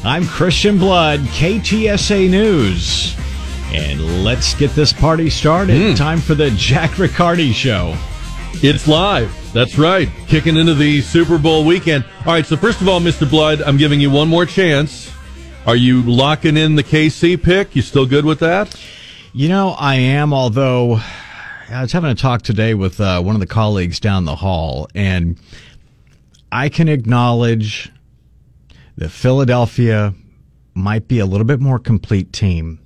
I'm Christian Blood, KTSA News. And let's get this party started. Time for the Jack Riccardi Show. It's live. That's right. Kicking into the Super Bowl weekend. All right, so first of all, Mr. Blood, I'm giving you one more chance. Are you locking in the KC pick? You still good with that? You know, I am, although I was having a talk today with uh, one of the colleagues down the hall, and I can acknowledge that Philadelphia might be a little bit more complete team.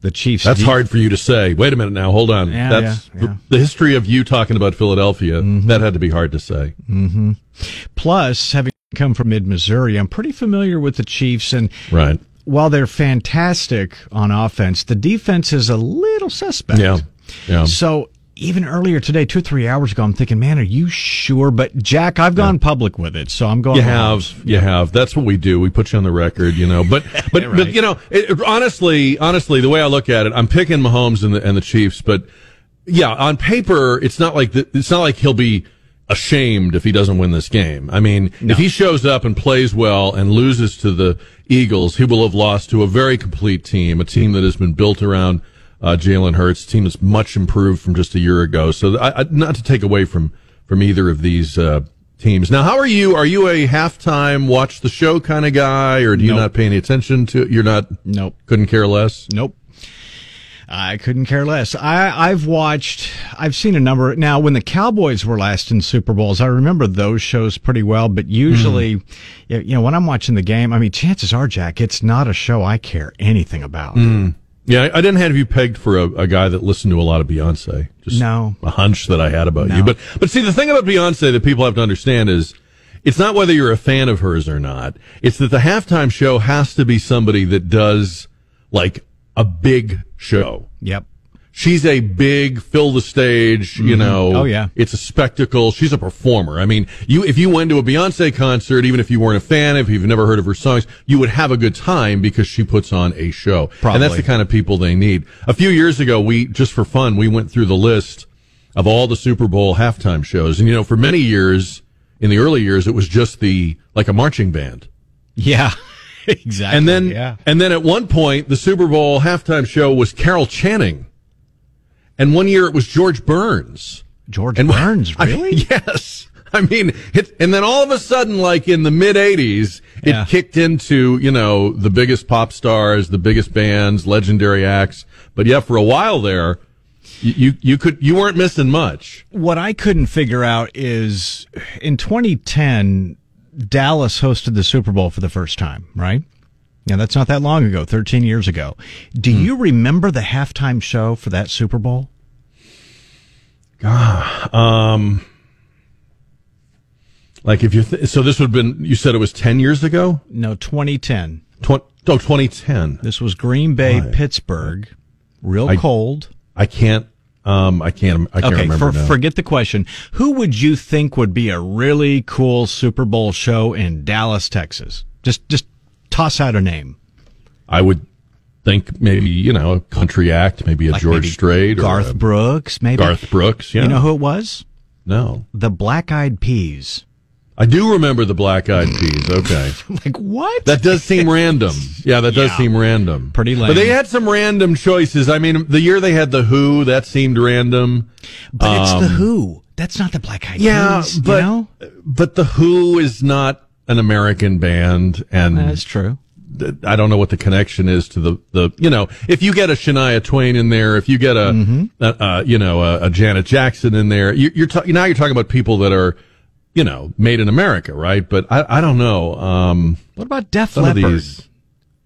The Chiefs. That's de- hard for you to say. Wait a minute now. Hold on. Yeah, That's yeah, yeah. the history of you talking about Philadelphia. Mm-hmm. That had to be hard to say. Mm-hmm. Plus, having come from mid Missouri, I'm pretty familiar with the Chiefs, and Right. while they're fantastic on offense, the defense is a little suspect. Yeah. Yeah. So even earlier today, two or three hours ago, I'm thinking, man, are you sure? But Jack, I've gone public with it, so I'm going. You have, you have. That's what we do. We put you on the record, you know. But, but, Right. but you know, it, honestly, honestly, the way I look at it, I'm picking Mahomes and the and the Chiefs. But yeah, on paper, it's not like the, it's not like he'll be ashamed if he doesn't win this game. I mean, if he shows up and plays well and loses to the Eagles, he will have lost to a very complete team, a team that has been built around uh, Jalen Hurts, team that's much improved from just a year ago. So, I, I, not to take away from from either of these uh, teams. Now, how are you? Are you a halftime watch the show kind of guy, or do you Nope. not pay any attention to? You're not. Nope. Couldn't care less. Nope. I couldn't care less. I, I've watched, I've seen a number. Now, when the Cowboys were last in Super Bowls, I remember those shows pretty well, but usually, you you know, when I'm watching the game, I mean, chances are, Jack, it's not a show I care anything about. Yeah, I didn't have you pegged for a, a guy that listened to a lot of Beyonce. Just No. a hunch that I had about No. you. But but see, the thing about Beyonce that people have to understand is it's not whether you're a fan of hers or not. It's that the halftime show has to be somebody that does like a big show. Yep. She's a big fill the stage, you mm-hmm. know. Oh, yeah. It's a spectacle. She's a performer. I mean, you if you went to a Beyonce concert, even if you weren't a fan, if you've never heard of her songs, you would have a good time because she puts on a show. And that's the kind of people they need. A few years ago, we just for fun, we went through the list of all the Super Bowl halftime shows. And you know, for many years, in the early years, it was just the like a marching band. Yeah. exactly. And then, yeah. and then at one point, the Super Bowl halftime show was Carol Channing. And one year it was George Burns. George And Burns, I- really? yes. I mean, it, and then all of a sudden, like in the mid '80s, it Yeah. kicked into you know the biggest pop stars, the biggest bands, legendary acts. But yeah, for a while there, you, you could you weren't missing much. What I couldn't figure out is in 2010, Dallas hosted the Super Bowl for the first time, right? Yeah, that's not that long ago, 13 years ago. Do you remember the halftime show for that Super Bowl? Um, like if you th- so this would have been you said it was ten years ago, No, 2010. Tw- oh, 2010. This was Green Bay, Right. Pittsburgh. Real I- cold. I can't. Um, I can't. I can't Okay, remember for, forget the question. Who would you think would be a really cool Super Bowl show in Dallas, Texas? Just, just toss out a name. I would think maybe you know a country act, maybe a Like George maybe Strait, Garth or Brooks, maybe. Garth Brooks. Yeah, You know who it was? no, The Black Eyed Peas. I do remember the Black Eyed Peas. Okay, Like what? that does seem random. Yeah, that does Yeah. seem random. Pretty lame. But they had some random choices. I mean, the year they had the Who, that seemed random. but it's the Who. That's not the Black Eyed Um, Yeah, Peas. but you know? but the Who is not an American band, and that's true. I don't know what the connection is to the, the you know if you get a Shania Twain in there, if you get a, Mm-hmm. a, a you know a, a Janet Jackson in there, you, you're ta- now you're talking about people that are you know made in America, right? But I, I don't know. Um, What about Def Leppard? these,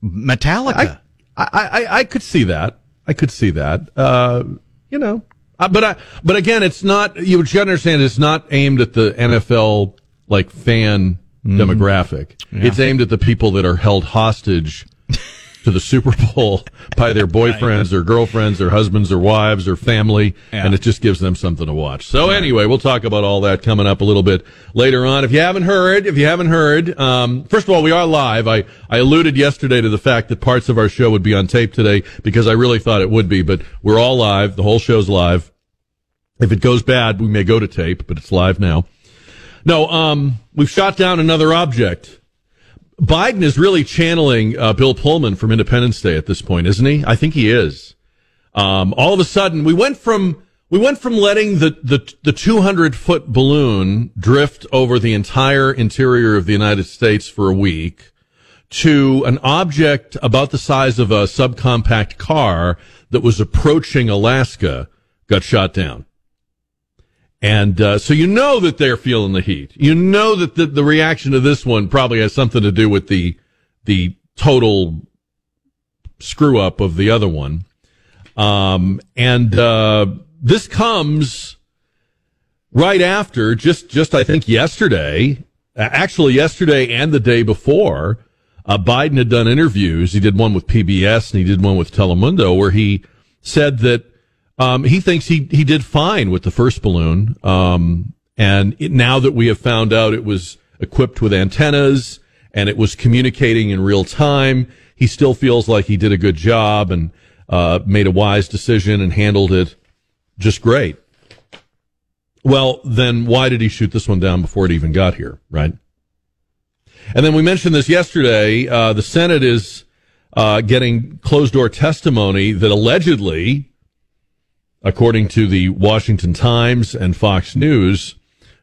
Metallica. I, I, I I could see that. I could see that. Uh, you know, uh, but I, but again, it's not. You should understand, it's not aimed at the NFL like fan demographic. It's aimed at the people that are held hostage to the Super Bowl by their boyfriends or girlfriends or husbands or wives or family, Yeah. and it just gives them something to watch. So anyway, we'll talk about all that coming up a little bit later on. If you haven't heard, if you haven't heard, um, first of all, we are live. I, I alluded yesterday to the fact that parts of our show would be on tape today because I really thought it would be, but we're all live. The whole show's live. If it goes bad, we may go to tape, but it's live now. No, um, we've shot down another object. Biden is really channeling uh, Bill Pullman from Independence Day at this point, isn't he? I think he is. Um, all of a sudden, we went from we went from letting the the the 200 foot balloon drift over the entire interior of the United States for a week to an object about the size of a subcompact car that was approaching Alaska got shot down. And uh, so you know that they're feeling the heat. You know that the, the reaction to this one probably has something to do with the the total screw up of the other one. Um, and uh, this comes right after just just I think yesterday, actually yesterday and the day before, uh, Biden had done interviews. He did one with PBS and he did one with Telemundo where he said that um, he thinks he he did fine with the first balloon. Um, and it, now that we have found out it was equipped with antennas and it was communicating in real time, he still feels like he did a good job and uh, made a wise decision and handled it just great. Well, then why did he shoot this one down before it even got here, right? And then we mentioned this yesterday. Uh, the Senate is uh, getting closed door testimony that allegedly, according to the Washington Times and Fox News,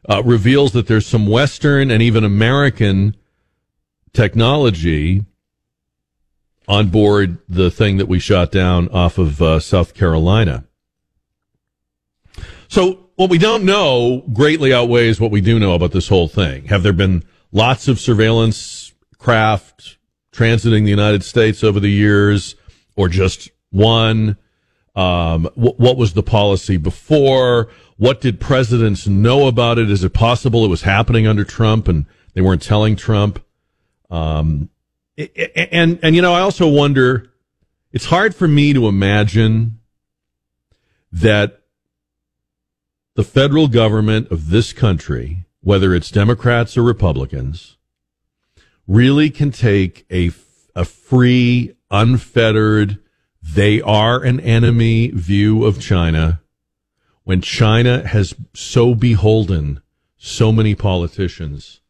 uh, reveals that there's some Western and even American technology on board the thing that we shot down off of uh, South Carolina. So what we don't know greatly outweighs what we do know about this whole thing. Have there been lots of surveillance craft transiting the United States over the years, or just one? Um, wh- what was the policy before? What did presidents know about it? Is it possible it was happening under Trump and they weren't telling Trump? Um, I- and and you know, I also wonder. It's hard for me to imagine that the federal government of this country, whether it's Democrats or Republicans, really can take a, a free, unfettered, they are an enemy view of China when China has so beholden so many politicians,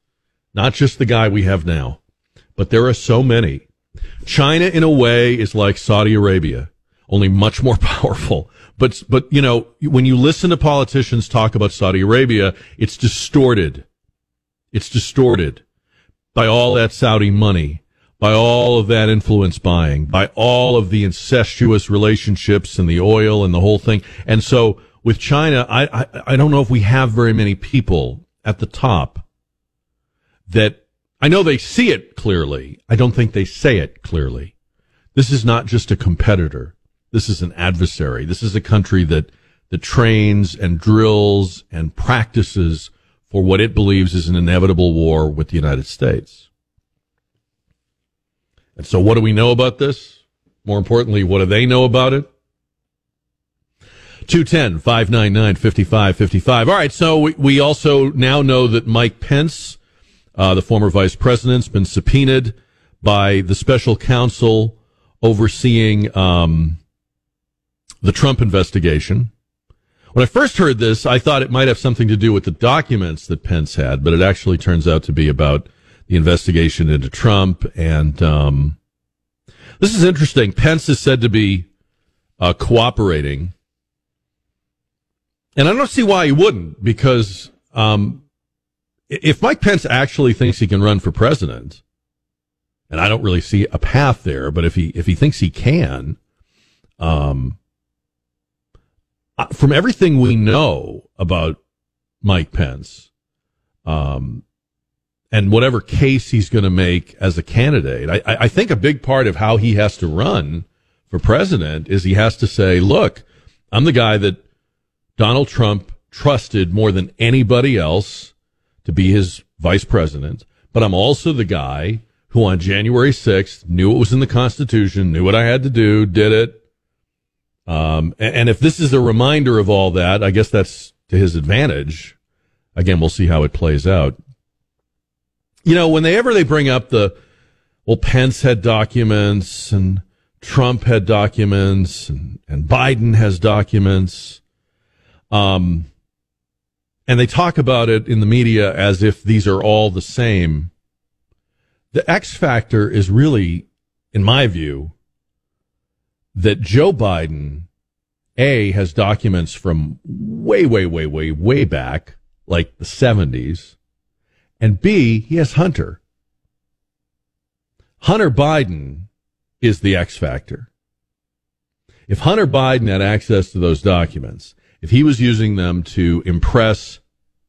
not just the guy we have now, but there are so many. China, in a way, is like Saudi Arabia, only much more powerful. But, but, you know, when you listen to politicians talk about Saudi Arabia, it's distorted. It's distorted by all that Saudi money, by all of that influence buying, by all of the incestuous relationships and the oil and the whole thing. And so with China, I, I, I don't know if we have very many people at the top that I know they see it clearly. I don't think they say it clearly. This is not just a competitor. This is an adversary. This is a country that, that trains and drills and practices for what it believes is an inevitable war with the United States. And so what do we know about this? More importantly, what do they know about it? 210 599 5555. All right, so we, we also now know that Mike Pence, uh, the former vice president's been subpoenaed by the special counsel overseeing um, the Trump investigation. When I first heard this, I thought it might have something to do with the documents that Pence had, but it actually turns out to be about the investigation into Trump. And um, this is interesting. Pence is said to be uh, cooperating. And I don't see why he wouldn't, because um, if Mike Pence actually thinks he can run for president, and I don't really see a path there, but if he if he thinks he can, um, from everything we know about Mike Pence, um, and whatever case he's going to make as a candidate, I, I think a big part of how he has to run for president is he has to say, "Look, I'm the guy that Donald Trump trusted more than anybody else to be his vice president." but I'm also the guy who on January 6th knew it was in the Constitution, knew what I had to do, did it. Um, and, and if this is a reminder of all that, I guess that's to his advantage. Again, we'll see how it plays out. You know, whenever they bring up the, well, Pence had documents and Trump had documents and, and Biden has documents. Um, and they talk about it in the media as if these are all the same. The X factor is really, in my view, that Joe Biden, A, has documents from way, way, way, way, way back, like the 70s, and B, he has Hunter. Hunter Biden is the X factor. If Hunter Biden had access to those documents, if he was using them to impress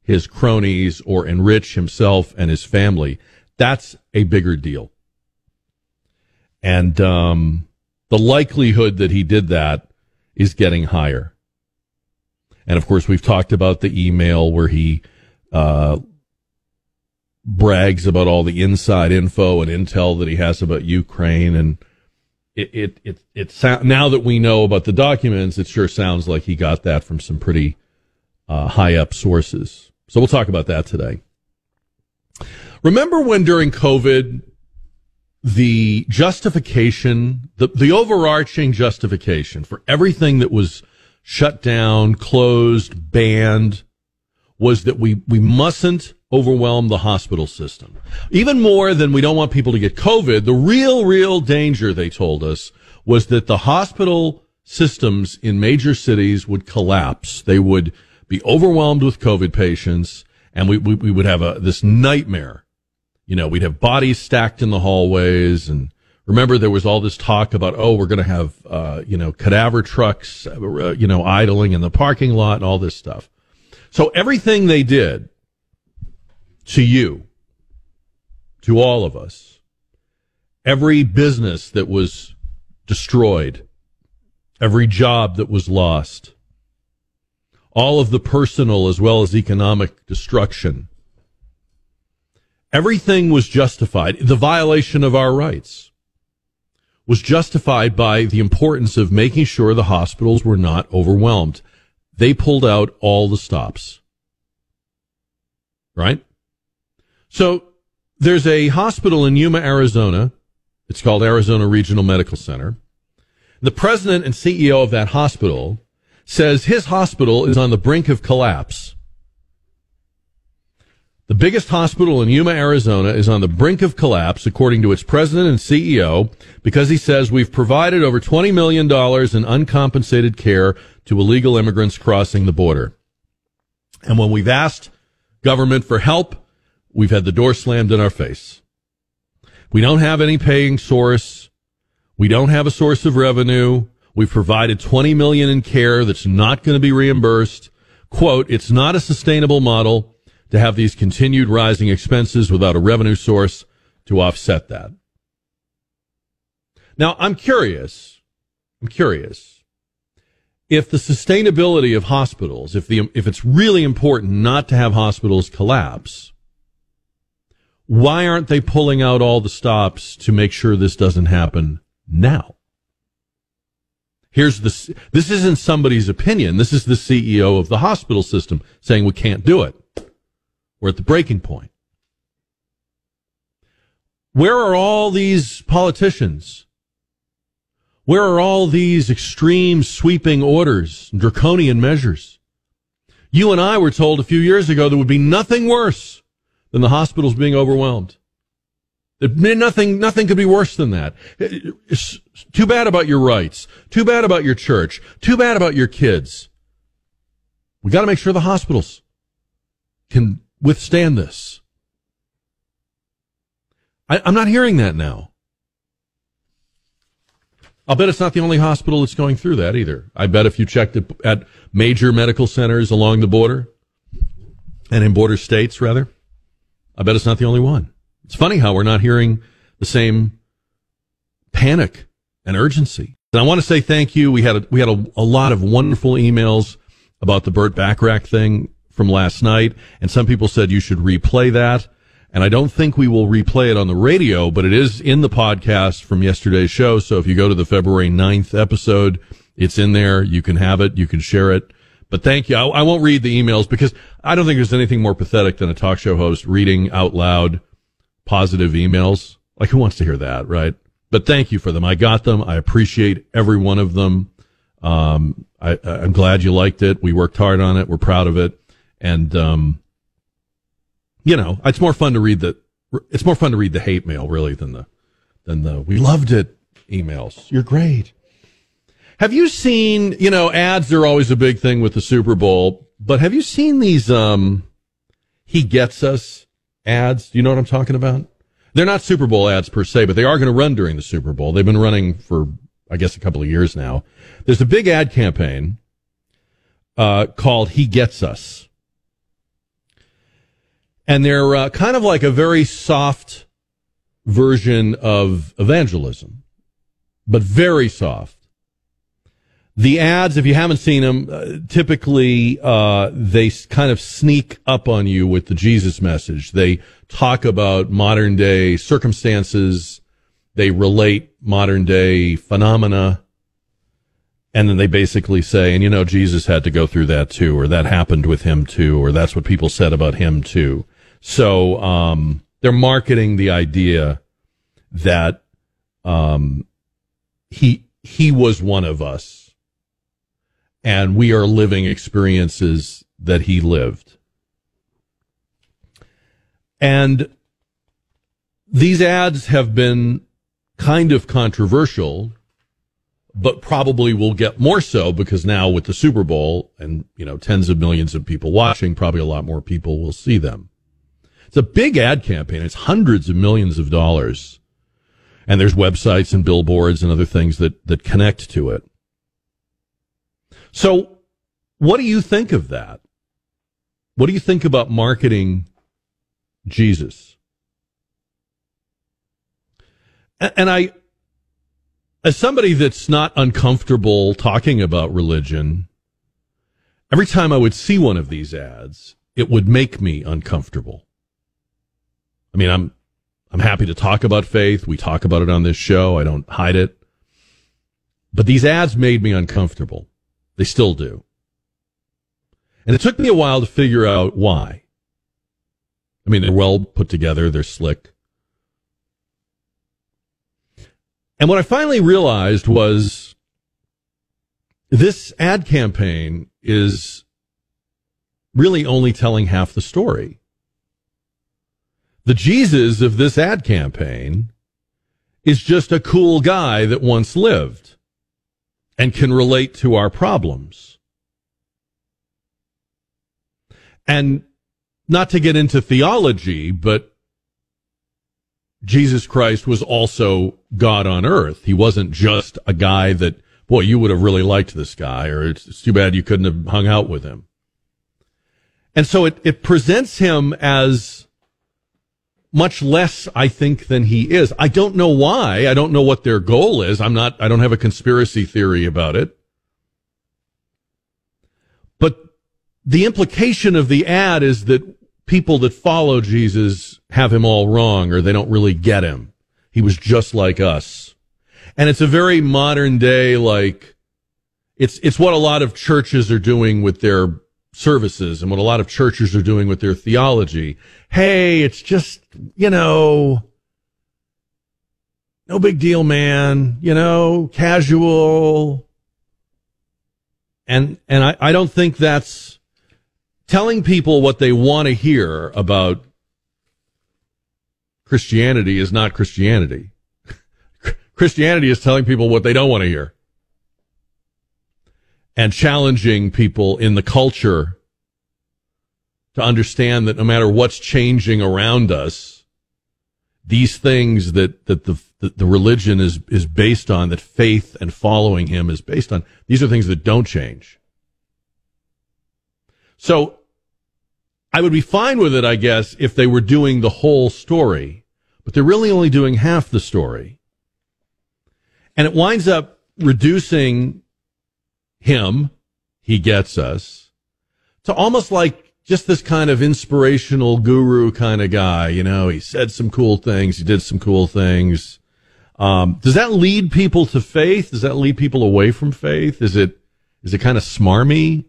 his cronies or enrich himself and his family, that's a bigger deal. And um, the likelihood that he did that is getting higher. And of course, we've talked about the email where he uh, brags about all the inside info and intel that he has about Ukraine and it it it, it sound, now that we know about the documents, it sure sounds like he got that from some pretty uh, high up sources. So we'll talk about that today. Remember when during COVID, the justification, the, the overarching justification for everything that was shut down, closed, banned, was that we, we mustn't overwhelm the hospital system. Even more than we don't want people to get COVID, the real, real danger, they told us, was that the hospital systems in major cities would collapse. They would be overwhelmed with COVID patients and we, we, we would have a, this nightmare. You know, we'd have bodies stacked in the hallways and remember there was all this talk about, oh, we're going to have, uh, you know, cadaver trucks, uh, you know, idling in the parking lot and all this stuff. So everything they did to you, to all of us, every business that was destroyed, every job that was lost, all of the personal as well as economic destruction, everything was justified. The violation of our rights was justified by the importance of making sure the hospitals were not overwhelmed. They pulled out all the stops. Right? So there's a hospital in Yuma, Arizona. It's called Arizona Regional Medical Center. The president and CEO of that hospital says his hospital is on the brink of collapse. The biggest hospital in Yuma, Arizona is on the brink of collapse, according to its president and CEO, because he says we've provided over $20 million in uncompensated care to illegal immigrants crossing the border. And when we've asked government for help, we've had the door slammed in our face. We don't have any paying source. We don't have a source of revenue. We've provided 20 million in care that's not going to be reimbursed. Quote, it's not a sustainable model to have these continued rising expenses without a revenue source to offset that. Now, I'm curious. I'm curious if the sustainability of hospitals, if the if it's really important not to have hospitals collapse, why aren't they pulling out all the stops to make sure this doesn't happen now? Here's the, this isn't somebody's opinion. This is the CEO of the hospital system saying we can't do it. We're at the breaking point. Where are all these politicians? Where are all these extreme sweeping orders, draconian measures? You and I were told a few years ago there would be nothing worse than the hospitals being overwhelmed. Nothing, nothing could be worse than that. It's too bad about your rights. Too bad about your church. Too bad about your kids. We got to make sure the hospitals can withstand this. I, I'm not hearing that now. I'll bet it's not the only hospital that's going through that either. I bet if you checked at major medical centers along the border and in border states, rather, I bet it's not the only one. It's funny how we're not hearing the same panic and urgency. And I want to say thank you. We had a, we had a, a lot of wonderful emails about the Burt Bacharach thing from last night, and some people said you should replay that. And I don't think we will replay it on the radio, but it is in the podcast from yesterday's show. So if you go to the February 9th episode, it's in there. You can have it. You can share it. But thank you. I, I won't read the emails because I don't think there's anything more pathetic than a talk show host reading out loud positive emails. Like who wants to hear that, right? But thank you for them. I got them. I appreciate every one of them. Um, I, I'm glad you liked it. We worked hard on it. We're proud of it. And, um, you know, it's more fun to read the, it's more fun to read the hate mail really than the, than the, we loved it emails. You're great. Have you seen, you know, ads are always a big thing with the Super Bowl, but have you seen these, um, he gets us ads? Do you know what I'm talking about? They're not Super Bowl ads per se, but they are going to run during the Super Bowl. They've been running for, I guess, a couple of years now. There's a big ad campaign, uh, called He Gets Us. And they're uh, kind of like a very soft version of evangelism, but very soft. The ads, if you haven't seen them, uh, typically uh, they kind of sneak up on you with the Jesus message. They talk about modern day circumstances. They relate modern day phenomena. And then they basically say, and you know, Jesus had to go through that too, or that happened with him too, or that's what people said about him too. So, um, they're marketing the idea that, um, he, he was one of us and we are living experiences that he lived. And these ads have been kind of controversial but probably will get more so because now with the Super Bowl and, you know, tens of millions of people watching, probably a lot more people will see them. It's a big ad campaign. It's hundreds of millions of dollars. And there's websites and billboards and other things that, that connect to it. So what do you think of that? What do you think about marketing Jesus? And I, as somebody that's not uncomfortable talking about religion, every time I would see one of these ads, it would make me uncomfortable. I mean, I'm, I'm happy to talk about faith. We talk about it on this show. I don't hide it. But these ads made me uncomfortable. They still do. And it took me a while to figure out why. I mean, they're well put together. They're slick. And what I finally realized was this ad campaign is really only telling half the story. The Jesus of this ad campaign is just a cool guy that once lived and can relate to our problems. And not to get into theology, but Jesus Christ was also God on earth. He wasn't just a guy that, boy, you would have really liked this guy, or it's, it's too bad you couldn't have hung out with him. And so it, it presents him as much less, I think, than he is. I don't know why. I don't know what their goal is. I'm not, I don't have a conspiracy theory about it. But the implication of the ad is that people that follow Jesus have him all wrong or they don't really get him. He was just like us. And it's a very modern day, like, it's, it's what a lot of churches are doing with their services and what a lot of churches are doing with their theology. Hey, it's just, you know, no big deal, man, you know, casual. And, and I, I don't think that's telling people what they want to hear about Christianity is not Christianity. Christianity is telling people what they don't want to hear and challenging people in the culture to understand that no matter what's changing around us, these things that, that the, the religion is, is based on, that faith and following him is based on, these are things that don't change. So I would be fine with it, I guess, if they were doing the whole story, but they're really only doing half the story. And it winds up reducing him, he gets us, to almost like just this kind of inspirational guru kind of guy. You know, he said some cool things, he did some cool things. Um, does that lead people to faith? Does that lead people away from faith? Is it is it kind of smarmy?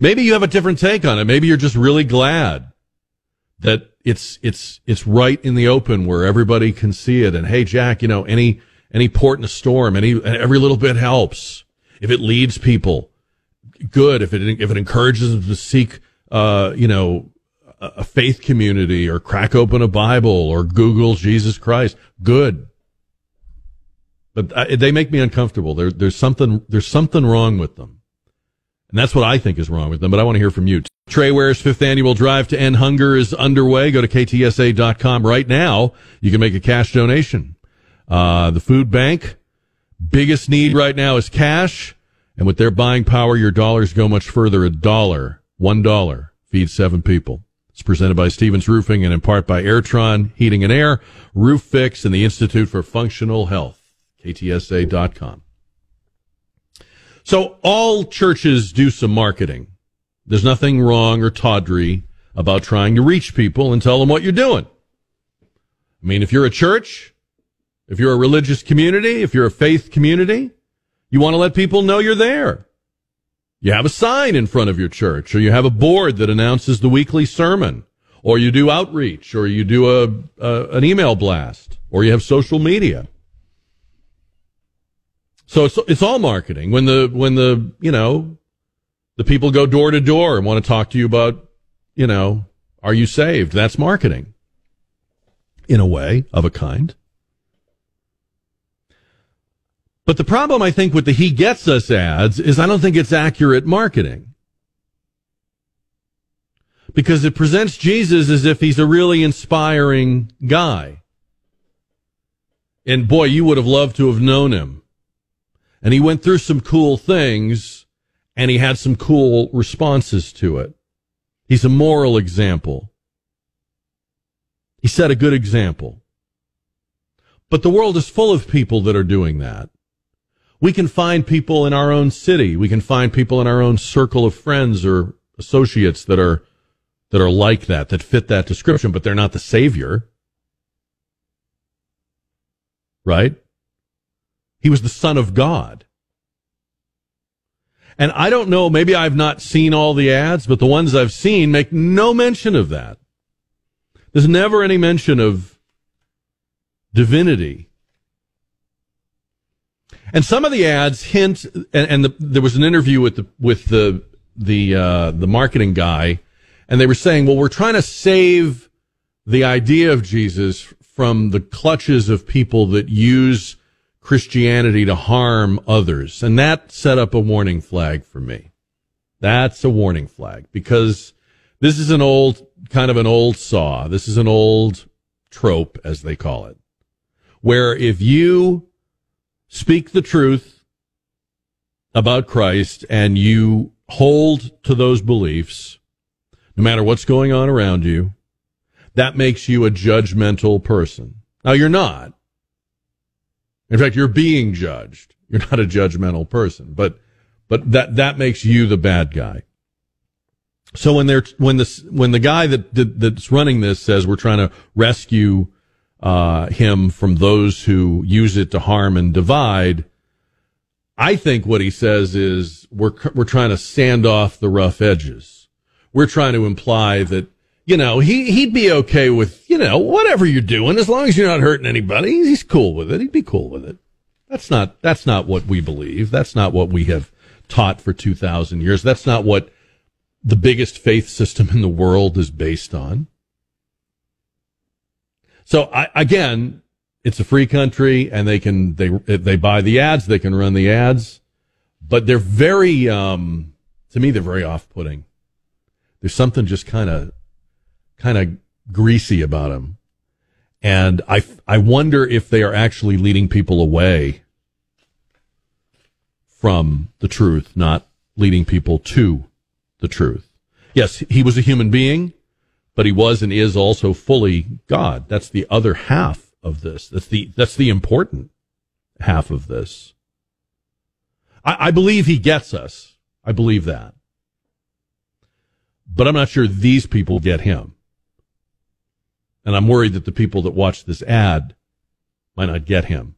Maybe you have a different take on it. Maybe you're just really glad that it's it's it's right in the open where everybody can see it. And hey, Jack, you know any any port in a storm, any every little bit helps. If it leads people, good. If it if it encourages them to seek, uh, you know, a faith community or crack open a Bible or Google Jesus Christ, good. But uh, they make me uncomfortable. There, there's something there's something wrong with them. And that's what I think is wrong with them, but I want to hear from you. Trey Ware's fifth annual drive to end hunger is underway. Go to ktsa.com right now. You can make a cash donation. Uh, the food bank, biggest need right now is cash. And with their buying power, your dollars go much further. A dollar, one dollar feeds seven people. It's presented by Stevens Roofing and in part by Airtron Heating and Air, Roof Fix, and the Institute for Functional Health. KTSA.com. So all churches do some marketing. There's nothing wrong or tawdry about trying to reach people and tell them what you're doing. I mean, if you're a church, if you're a religious community, if you're a faith community, you want to let people know you're there. You have a sign in front of your church, or you have a board that announces the weekly sermon, or you do outreach, or you do a, a an email blast, or you have social media. So it's it's all marketing. When the when the you know the people go door to door and want to talk to you about you know are you saved? That's marketing. In a way, of a kind. But the problem I think with the he gets us ads is I don't think it's accurate marketing. Because it presents Jesus as if he's a really inspiring guy. And boy, you would have loved to have known him and he went through some cool things and he had some cool responses to it. He's a moral example. He set a good example. But the world is full of people that are doing that. We can find people in our own city. We can find people in our own circle of friends or associates that are, that are like that, that fit that description, but they're not the savior. Right? He was the son of God. And I don't know, maybe I've not seen all the ads, but the ones I've seen make no mention of that. There's never any mention of divinity. And some of the ads hint, and, and the, there was an interview with the, with the, the, uh, the marketing guy, and they were saying, well, we're trying to save the idea of Jesus from the clutches of people that use Christianity to harm others. And that set up a warning flag for me. That's a warning flag because this is an old, kind of an old saw. This is an old trope, as they call it, where if you speak the truth about Christ and you hold to those beliefs, no matter what's going on around you, that makes you a judgmental person. Now you're not. In fact, you're being judged. You're not a judgmental person, but but that that makes you the bad guy. So when they're when this when the guy that, that that's running this says we're trying to rescue uh, him from those who use it to harm and divide, I think what he says is we're we're trying to sand off the rough edges. We're trying to imply that you know, he, he'd be okay with, you know, whatever you're doing, as long as you're not hurting anybody. He's cool with it. He'd be cool with it. That's not, that's not what we believe. That's not what we have taught for 2,000 years. That's not what the biggest faith system in the world is based on. So I, again, it's a free country and they can, they, they buy the ads, they can run the ads, but they're very, um, to me, they're very off putting. There's something just kind of kind of greasy about them. And I, I wonder if they are actually leading people away from the truth, not leading people to the truth. Yes, he was a human being, but he was and is also fully God. That's the other half of this. That's the, that's the important half of this. I, I believe he gets us. I believe that. but I'm not sure these people get him. And I'm worried that the people that watch this ad might not get him.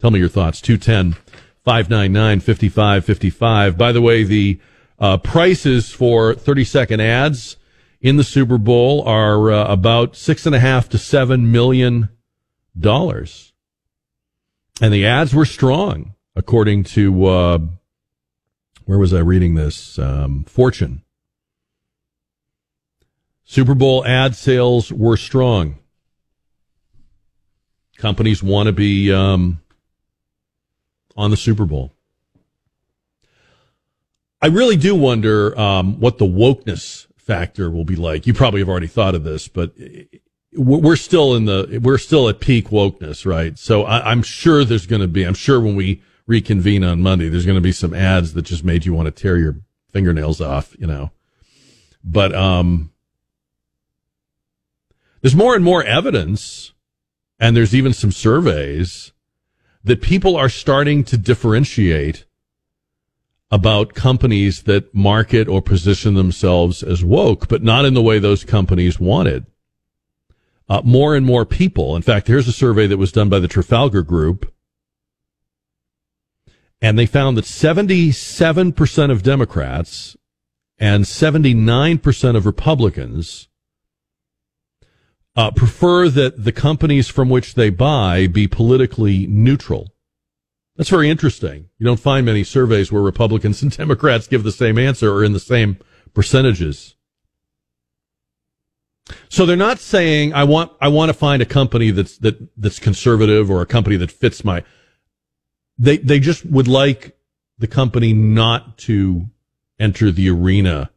Tell me your thoughts. 210 599 5555. By the way, the uh, prices for 30 second ads in the Super Bowl are uh, about six and a half to seven million dollars. And the ads were strong, according to, uh, where was I reading this? Um, Fortune. Super Bowl ad sales were strong. Companies want to be um, on the Super Bowl. I really do wonder um, what the wokeness factor will be like. You probably have already thought of this, but we're still in the we're still at peak wokeness, right? So I, am sure there's going to be. I'm sure when we reconvene on Monday, there's going to be some ads that just made you want to tear your fingernails off, you know. But um, there's more and more evidence, and there's even some surveys that people are starting to differentiate about companies that market or position themselves as woke, but not in the way those companies wanted. Uh, more and more people. In fact, here's a survey that was done by the Trafalgar Group. And they found that 77% of Democrats and 79% of Republicans uh, prefer that the companies from which they buy be politically neutral. That's very interesting. You don't find many surveys where Republicans and Democrats give the same answer or in the same percentages. So they're not saying I want I want to find a company that's that that's conservative or a company that fits my they they just would like the company not to enter the arena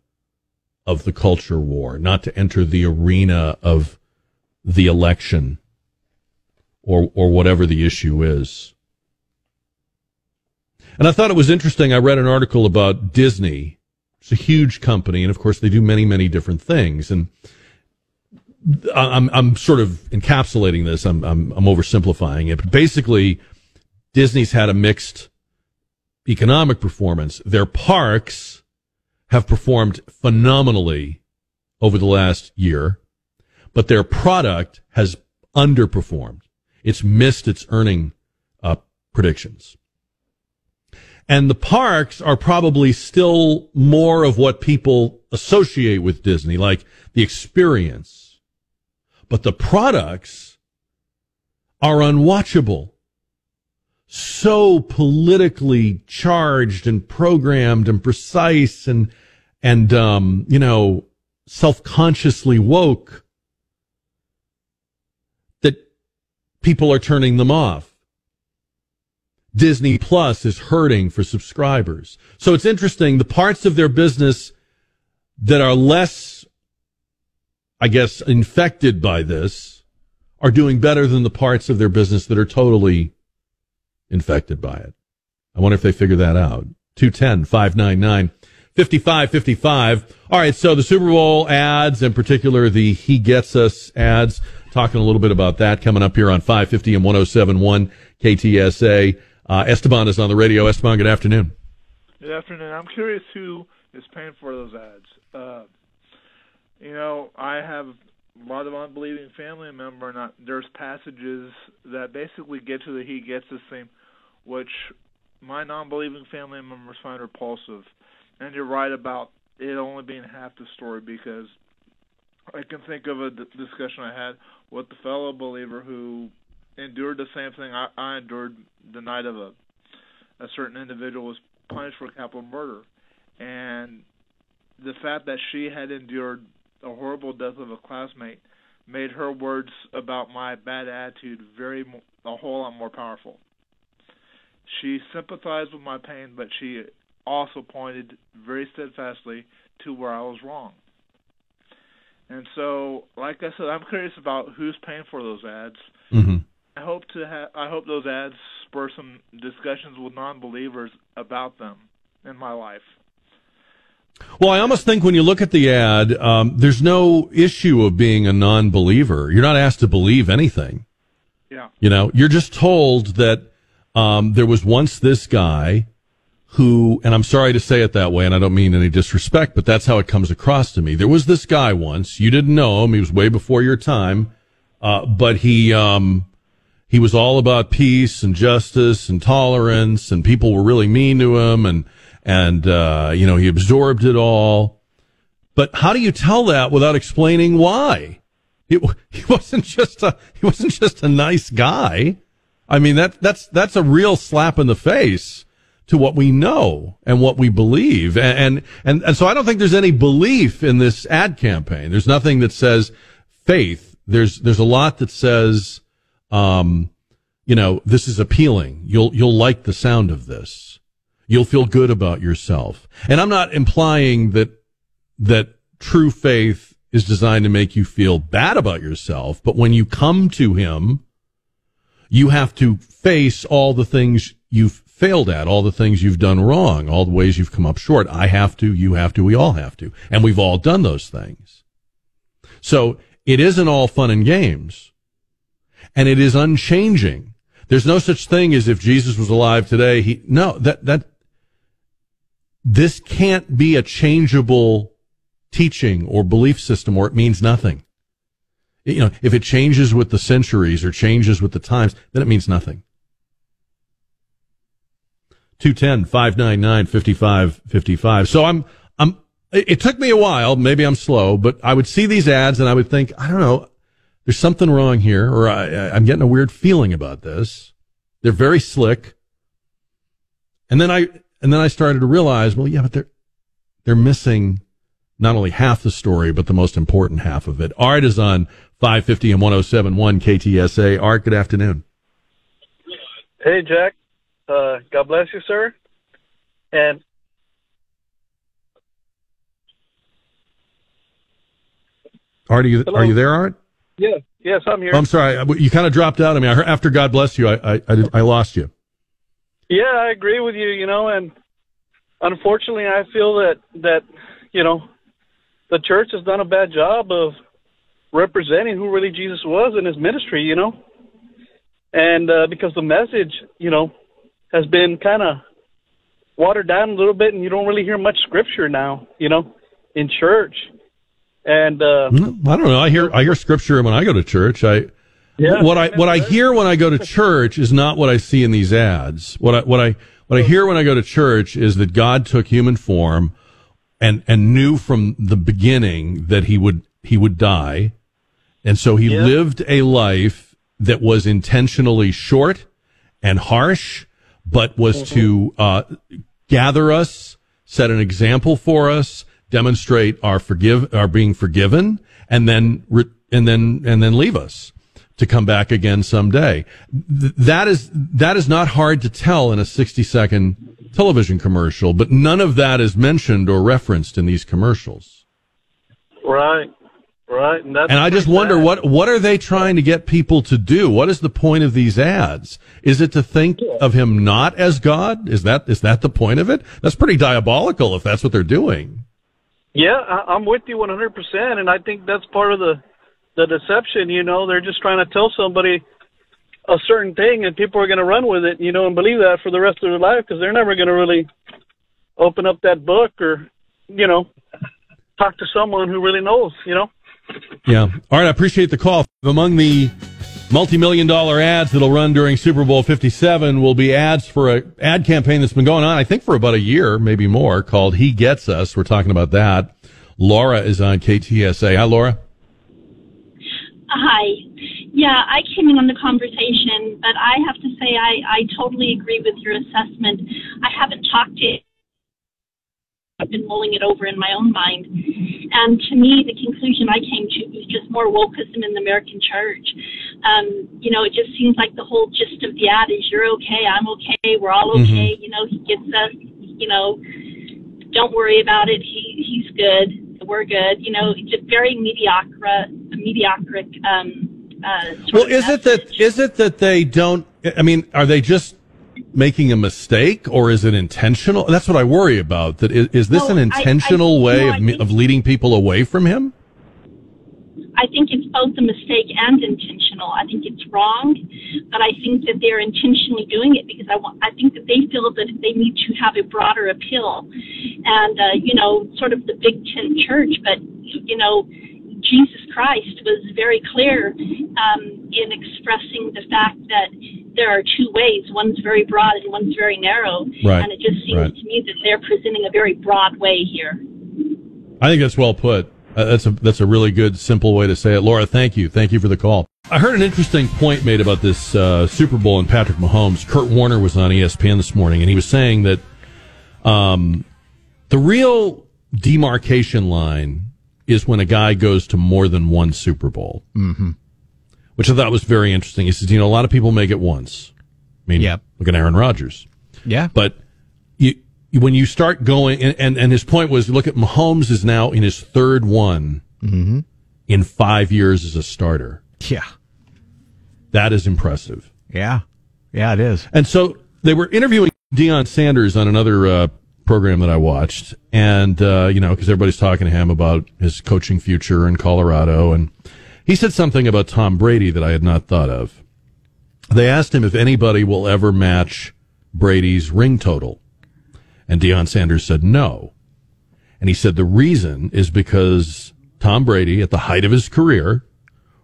of the culture war, not to enter the arena of the election or or whatever the issue is. And I thought it was interesting. I read an article about Disney. It's a huge company, and of course, they do many, many different things. And I'm, I'm sort of encapsulating this. I'm, I'm, I'm oversimplifying it. But basically, Disney's had a mixed economic performance. Their parks have performed phenomenally over the last year, but their product has underperformed. It's missed its earning uh, predictions. And the parks are probably still more of what people associate with Disney, like the experience. But the products are unwatchable. So politically charged and programmed and precise and, and, um, you know, self-consciously woke that people are turning them off. Disney Plus is hurting for subscribers. So it's interesting. The parts of their business that are less, I guess, infected by this are doing better than the parts of their business that are totally infected by it. I wonder if they figure that out. 210 599 5555. All right. So the Super Bowl ads, in particular, the He Gets Us ads, talking a little bit about that coming up here on 550 and 1071 KTSA. Uh, Esteban is on the radio. Esteban, good afternoon. Good afternoon. I'm curious who is paying for those ads. Uh, you know, I have a lot of unbelieving family member, and there's passages that basically get to the he gets the same, which my non-believing family members find repulsive. And you're right about it only being half the story because I can think of a d- discussion I had with the fellow believer who endured the same thing I, I endured the night of a a certain individual was punished for capital murder, and the fact that she had endured a horrible death of a classmate made her words about my bad attitude very a whole lot more powerful. She sympathized with my pain, but she also pointed very steadfastly to where I was wrong. And so, like I said, I'm curious about who's paying for those ads. Mm-hmm. I hope to have. I hope those ads spur some discussions with non-believers about them in my life. Well, I almost think when you look at the ad, um, there's no issue of being a non-believer. You're not asked to believe anything. Yeah. You know, you're just told that um, there was once this guy who, and I'm sorry to say it that way, and I don't mean any disrespect, but that's how it comes across to me. There was this guy once, you didn't know him, he was way before your time, uh, but he, um, he was all about peace and justice and tolerance, and people were really mean to him, and, and, uh, you know, he absorbed it all. But how do you tell that without explaining why? He, he wasn't just a, he wasn't just a nice guy. I mean, that, that's, that's a real slap in the face to what we know and what we believe. And, and, and so I don't think there's any belief in this ad campaign. There's nothing that says faith. There's, there's a lot that says, um, you know, this is appealing. You'll, you'll like the sound of this. You'll feel good about yourself. And I'm not implying that, that true faith is designed to make you feel bad about yourself. But when you come to him, you have to face all the things you've failed at, all the things you've done wrong, all the ways you've come up short. I have to, you have to, we all have to. And we've all done those things. So it isn't all fun and games. And it is unchanging. There's no such thing as if Jesus was alive today, he, no, that, that, this can't be a changeable teaching or belief system or it means nothing. You know, if it changes with the centuries or changes with the times, then it means nothing. 210 599 5555. So I'm, I'm, it took me a while. Maybe I'm slow, but I would see these ads and I would think, I don't know, there's something wrong here, or I, I'm getting a weird feeling about this. They're very slick. And then I, and then I started to realize, well, yeah, but they're, they're missing not only half the story, but the most important half of it. Art is on 550 and 1071 KTSA. Art, good afternoon. Hey, Jack. Uh, God bless you, sir. And Art, are you, are you there, Art? Yeah, yes, I'm here. Oh, I'm sorry. You kind of dropped out of me. I heard, after God bless you, I, I, I, I lost you. Yeah, I agree with you, you know, and unfortunately, I feel that, that, you know, the church has done a bad job of representing who really Jesus was in his ministry, you know, and uh, because the message, you know, has been kind of watered down a little bit, and you don't really hear much scripture now, you know, in church. And uh, I don't know. I hear I hear scripture when I go to church. I yeah, what I what I hear when I go to church is not what I see in these ads. What I what I what I hear when I go to church is that God took human form and and knew from the beginning that he would he would die. And so he yeah. lived a life that was intentionally short and harsh but was mm-hmm. to uh, gather us, set an example for us, demonstrate our forgive, our being forgiven, and then re- and then and then leave us to come back again someday. Th- that is that is not hard to tell in a sixty second television commercial, but none of that is mentioned or referenced in these commercials. Right. Right, and, and I just wonder bad. what what are they trying to get people to do? What is the point of these ads? Is it to think of him not as God? Is that is that the point of it? That's pretty diabolical if that's what they're doing. Yeah, I'm with you 100%, and I think that's part of the the deception. You know, they're just trying to tell somebody a certain thing, and people are going to run with it, you know, and believe that for the rest of their life because they're never going to really open up that book or, you know, talk to someone who really knows. You know. Yeah. All right. I appreciate the call. Among the multi-million dollar ads that'll run during Super Bowl 57 will be ads for a ad campaign that's been going on, I think for about a year, maybe more, called He Gets Us. We're talking about that. Laura is on KTSA. Hi, Laura. Hi. Yeah, I came in on the conversation, but I have to say I, I totally agree with your assessment. I haven't talked to I've been mulling it over in my own mind. And to me, the conclusion I came to was just more wokeism in the American church. Um, you know, it just seems like the whole gist of the ad is you're okay, I'm okay, we're all mm-hmm. okay. Mm-hmm. You know, he gets us, you know, don't worry about it. He, he's good. We're good. You know, it's a very mediocre, mediocre, um, uh, well, is it that, is it that they don't, I mean, are they just making a mistake or is it intentional? That's what I worry about. That is, is this an intentional I, I, way of, of leading people away from him? I think it's both a mistake and intentional. I think it's wrong, but I think that they're intentionally doing it because I want. I think that they feel that they need to have a broader appeal, and uh, you know, sort of the Big Tent church. But you know, Jesus Christ was very clear um, in expressing the fact that there are two ways. One's very broad and one's very narrow. Right. And it just seems Right. to me that they're presenting a very broad way here. I think that's well put. Uh, that's a that's a really good, simple way to say it. Laura, thank you, thank you for the call. I heard an interesting point made about this uh, Super Bowl and Patrick Mahomes. Kurt Warner was on ESPN this morning, and he was saying that um, the real demarcation line is when a guy goes to more than one Super Bowl, mm-hmm. which I thought was very interesting. He says, you know, a lot of people make it once. I mean, Yep. look at Aaron Rodgers. Yeah. But you, when you start going, and, and, and his point was, look at Mahomes is now in his third one in five years as a starter. yeah. That is impressive. Yeah. Yeah, it is. And so they were interviewing Deion Sanders on another uh, program that I watched, and uh, you know, because everybody's talking to him about his coaching future in Colorado, and he said something about Tom Brady that I had not thought of. They asked him if anybody will ever match Brady's ring total, and Deion Sanders said no. And he said the reason is because Tom Brady, at the height of his career,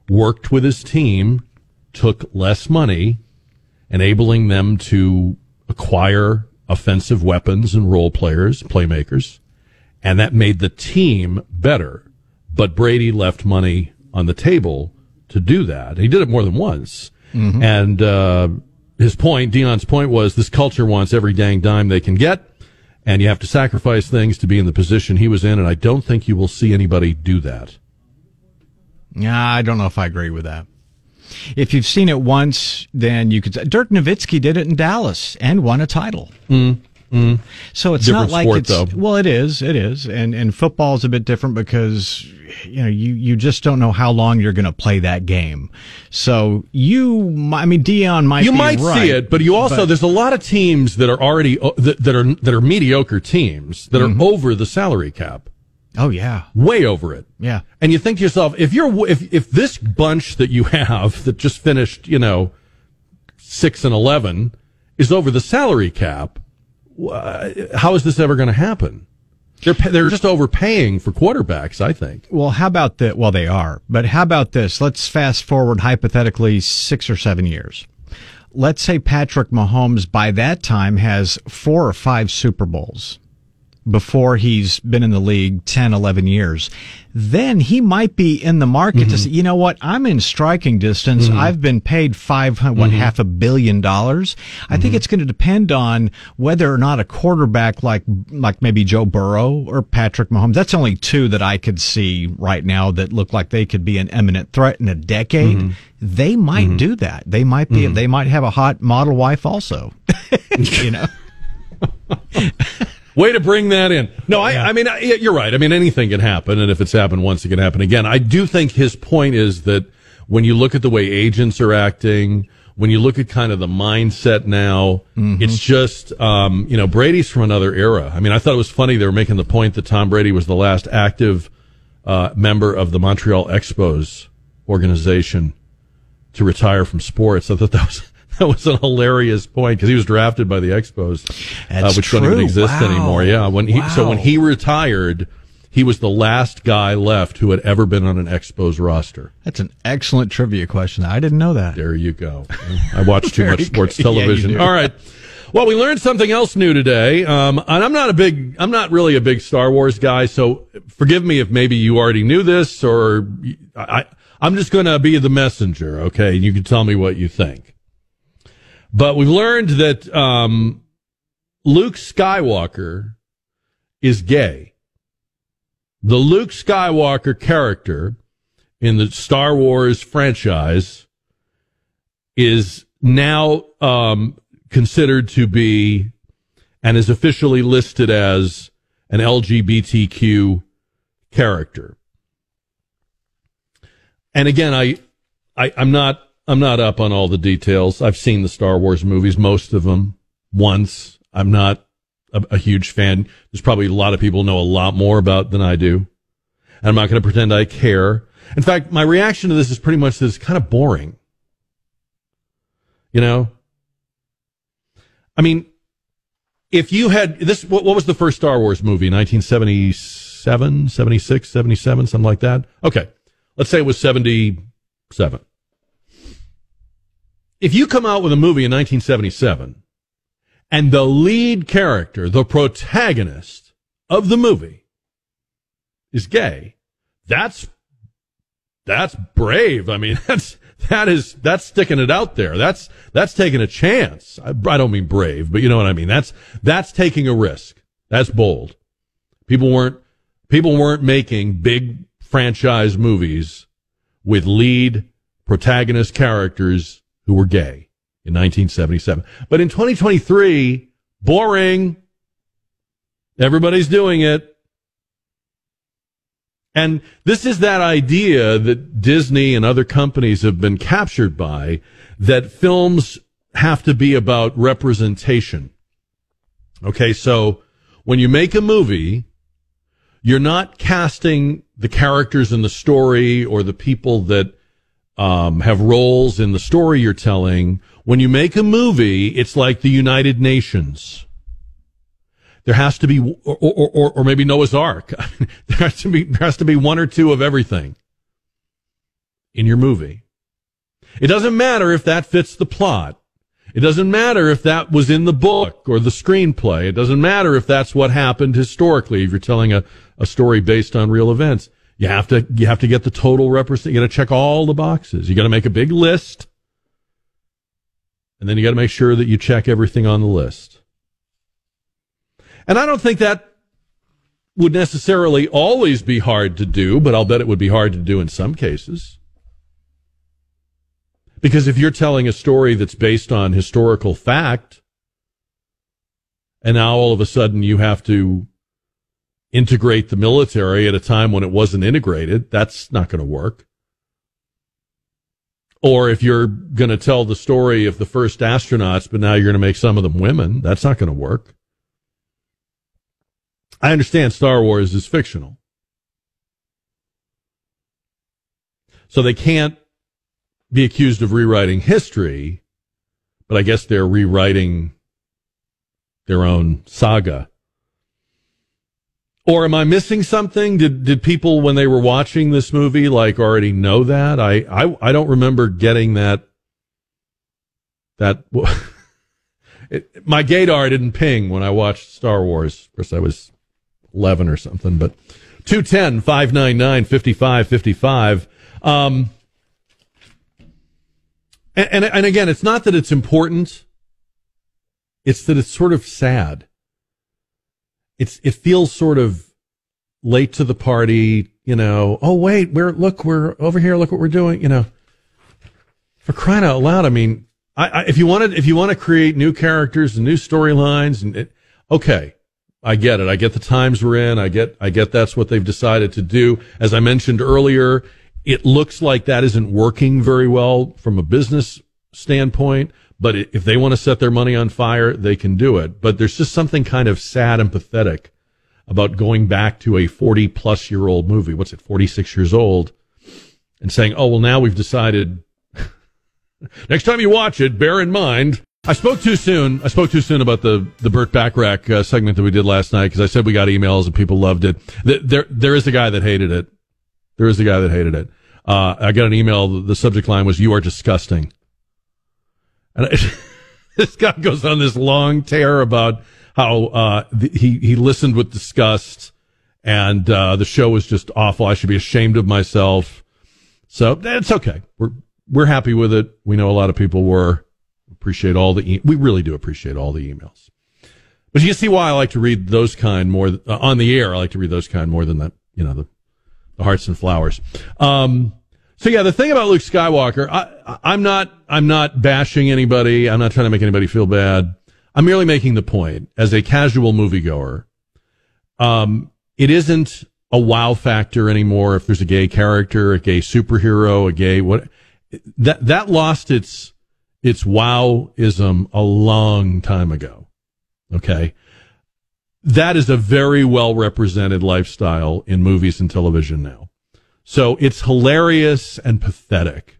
worked with his team, took less money, enabling them to acquire offensive weapons and role players, playmakers, and that made the team better. But Brady left money on the table to do that. He did it more than once. And uh, his point, Deion's point was this culture wants every dang dime they can get, and you have to sacrifice things to be in the position he was in, and I don't think you will see anybody do that. Yeah, I don't know if I agree with that. If you've seen it once, then you could. Dirk Nowitzki did it in Dallas and won a title. So it's Different not like sport, it's though. well, it is, it is, and and football is a bit different because you know you you just don't know how long you're going to play that game. So you, I mean, Deion might you might right, see it, but you also but- there's a lot of teams that are already that, that are that are mediocre teams that Mm-hmm. are over the salary cap, oh yeah, way over it. yeah, And you think to yourself, if you're if if this bunch that you have that just finished, you know, six and eleven is over the salary cap, how is this ever going to happen? They're they're just overpaying for quarterbacks. I think. Well, how about that? Well, they are. But how about this? Let's fast forward hypothetically six or seven years. Let's say Patrick Mahomes by that time has four or five Super Bowls before he's been in the league 10, 11 years. Then he might be in the market to mm-hmm. say, you know what? I'm in striking distance. Mm-hmm. I've been paid five, what, mm-hmm. half a billion dollars. I think it's going to depend on whether or not a quarterback like, like maybe Joe Burrow or Patrick Mahomes. That's only two that I could see right now that look like they could be an imminent threat in a decade. They might do that. They might be, they might have a hot model wife also, you know? Way to bring that in. No, I, I mean, I, you're right. I mean, anything can happen, and if it's happened once, it can happen again. I do think his point is that when you look at the way agents are acting, when you look at kind of the mindset now, it's just, um, you know, Brady's from another era. I mean, I thought it was funny they were making the point that Tom Brady was the last active uh, member of the Montreal Expos organization to retire from sports. I thought that was that was a hilarious point because he was drafted by the Expos, uh, which don't even exist Wow. anymore. Yeah, when he so when he retired, he was the last guy left who had ever been on an Expos roster. That's an excellent trivia question. I didn't know that. There you go. I watch too much sports good. Television. do. All right. Well, we learned something else new today. Um, and I'm not a big, I'm not really a big Star Wars guy. So forgive me if maybe you already knew this or I, I'm just going to be the messenger. Okay. You can tell me what you think. But we've learned that, um, Luke Skywalker is gay. The Luke Skywalker character in the Star Wars franchise is now um, considered to be and is officially listed as an LGBTQ character. And again, I, I I'm not I'm not up on all the details. I've seen the Star Wars movies, most of them once. I'm not a, a huge fan. There's probably a lot of people know a lot more about than I do. And I'm not going to pretend I care. In fact, my reaction to this is pretty much that it's kind of boring. You know? I mean, if you had this, what, what was the first Star Wars movie? 1977, 76, 77, something like that? Okay. Let's say it was 77. If you come out with a movie in 1977 and the lead character, the protagonist of the movie is gay, that's that's brave. I mean, that's that is that's sticking it out there. That's that's taking a chance. I, I, don't mean brave, but you know what I mean. That's that's taking a risk. That's bold. People weren't people weren't making big franchise movies with lead protagonist characters who were gay in 1977. But in 2023, boring. Everybody's doing it. And this is that idea that Disney and other companies have been captured by that films have to be about representation. Okay, so when you make a movie, you're not casting the characters in the story or the people that um, have roles in the story you're telling. When you make a movie, it's like the United Nations. There has to be, or, or, or, or maybe Noah's Ark. there has to be, there has to be one or two of everything in your movie. It doesn't matter if that fits the plot. It doesn't matter if that was in the book or the screenplay. It doesn't matter if that's what happened historically. If you're telling a, a story based on real events, you have to, you have to get the total represent. You got to check all the boxes. You got to make a big list. And then you got to make sure that you check everything on the list. And I don't think that would necessarily always be hard to do, but I'll bet it would be hard to do in some cases. Because if you're telling a story that's based on historical fact, and now all of a sudden you have to integrate the military at a time when it wasn't integrated, that's not going to work. Or if you're going to tell the story of the first astronauts, but now you're going to make some of them women, that's not going to work. I understand Star Wars is fictional. So they can't be accused of rewriting history, but I guess they're rewriting their own saga. Or am I missing something? Did did people when they were watching this movie like already know that? I I, I don't remember getting that that it, my gaydar didn't ping when I watched Star Wars. Of course I was 11 or something, but 210 599 5555. Um, and, and, and again, it's not that it's important. It's that it's sort of sad. It's, it feels sort of late to the party, you know. Oh, wait, we're, look, we're over here. Look what we're doing, you know. For crying out loud. I mean, I, I, if you wanted, if you want to create new characters and new storylines and it, okay, I get it. I get the times we're in. I get, I get that's what they've decided to do. As I mentioned earlier, it looks like that isn't working very well from a business standpoint. But if they want to set their money on fire, they can do it. But there's just something kind of sad and pathetic about going back to a 40 plus year old movie. What's it? 46 years old and saying, Oh, well, now we've decided next time you watch it, bear in mind I spoke too soon. I spoke too soon about the the Burt Bacharach uh, segment that we did last night because I said we got emails and people loved it. There there is a guy that hated it. There is a guy that hated it. Uh, I got an email. The subject line was "You are disgusting," and I, this guy goes on this long tear about how uh, the, he he listened with disgust and uh, the show was just awful. I should be ashamed of myself. So it's okay. We're we're happy with it. We know a lot of people were. Appreciate all the, e- we really do appreciate all the emails. But you can see why I like to read those kind more uh, on the air. I like to read those kind more than that, you know, the, the hearts and flowers. Um, so yeah, the thing about Luke Skywalker, I, I'm not, I'm not bashing anybody. I'm not trying to make anybody feel bad. I'm merely making the point as a casual moviegoer. Um, it isn't a wow factor anymore if there's a gay character, a gay superhero, a gay what that that lost its its wowism a long time ago. Okay. That is a very well represented lifestyle in movies and television now. So it's hilarious and pathetic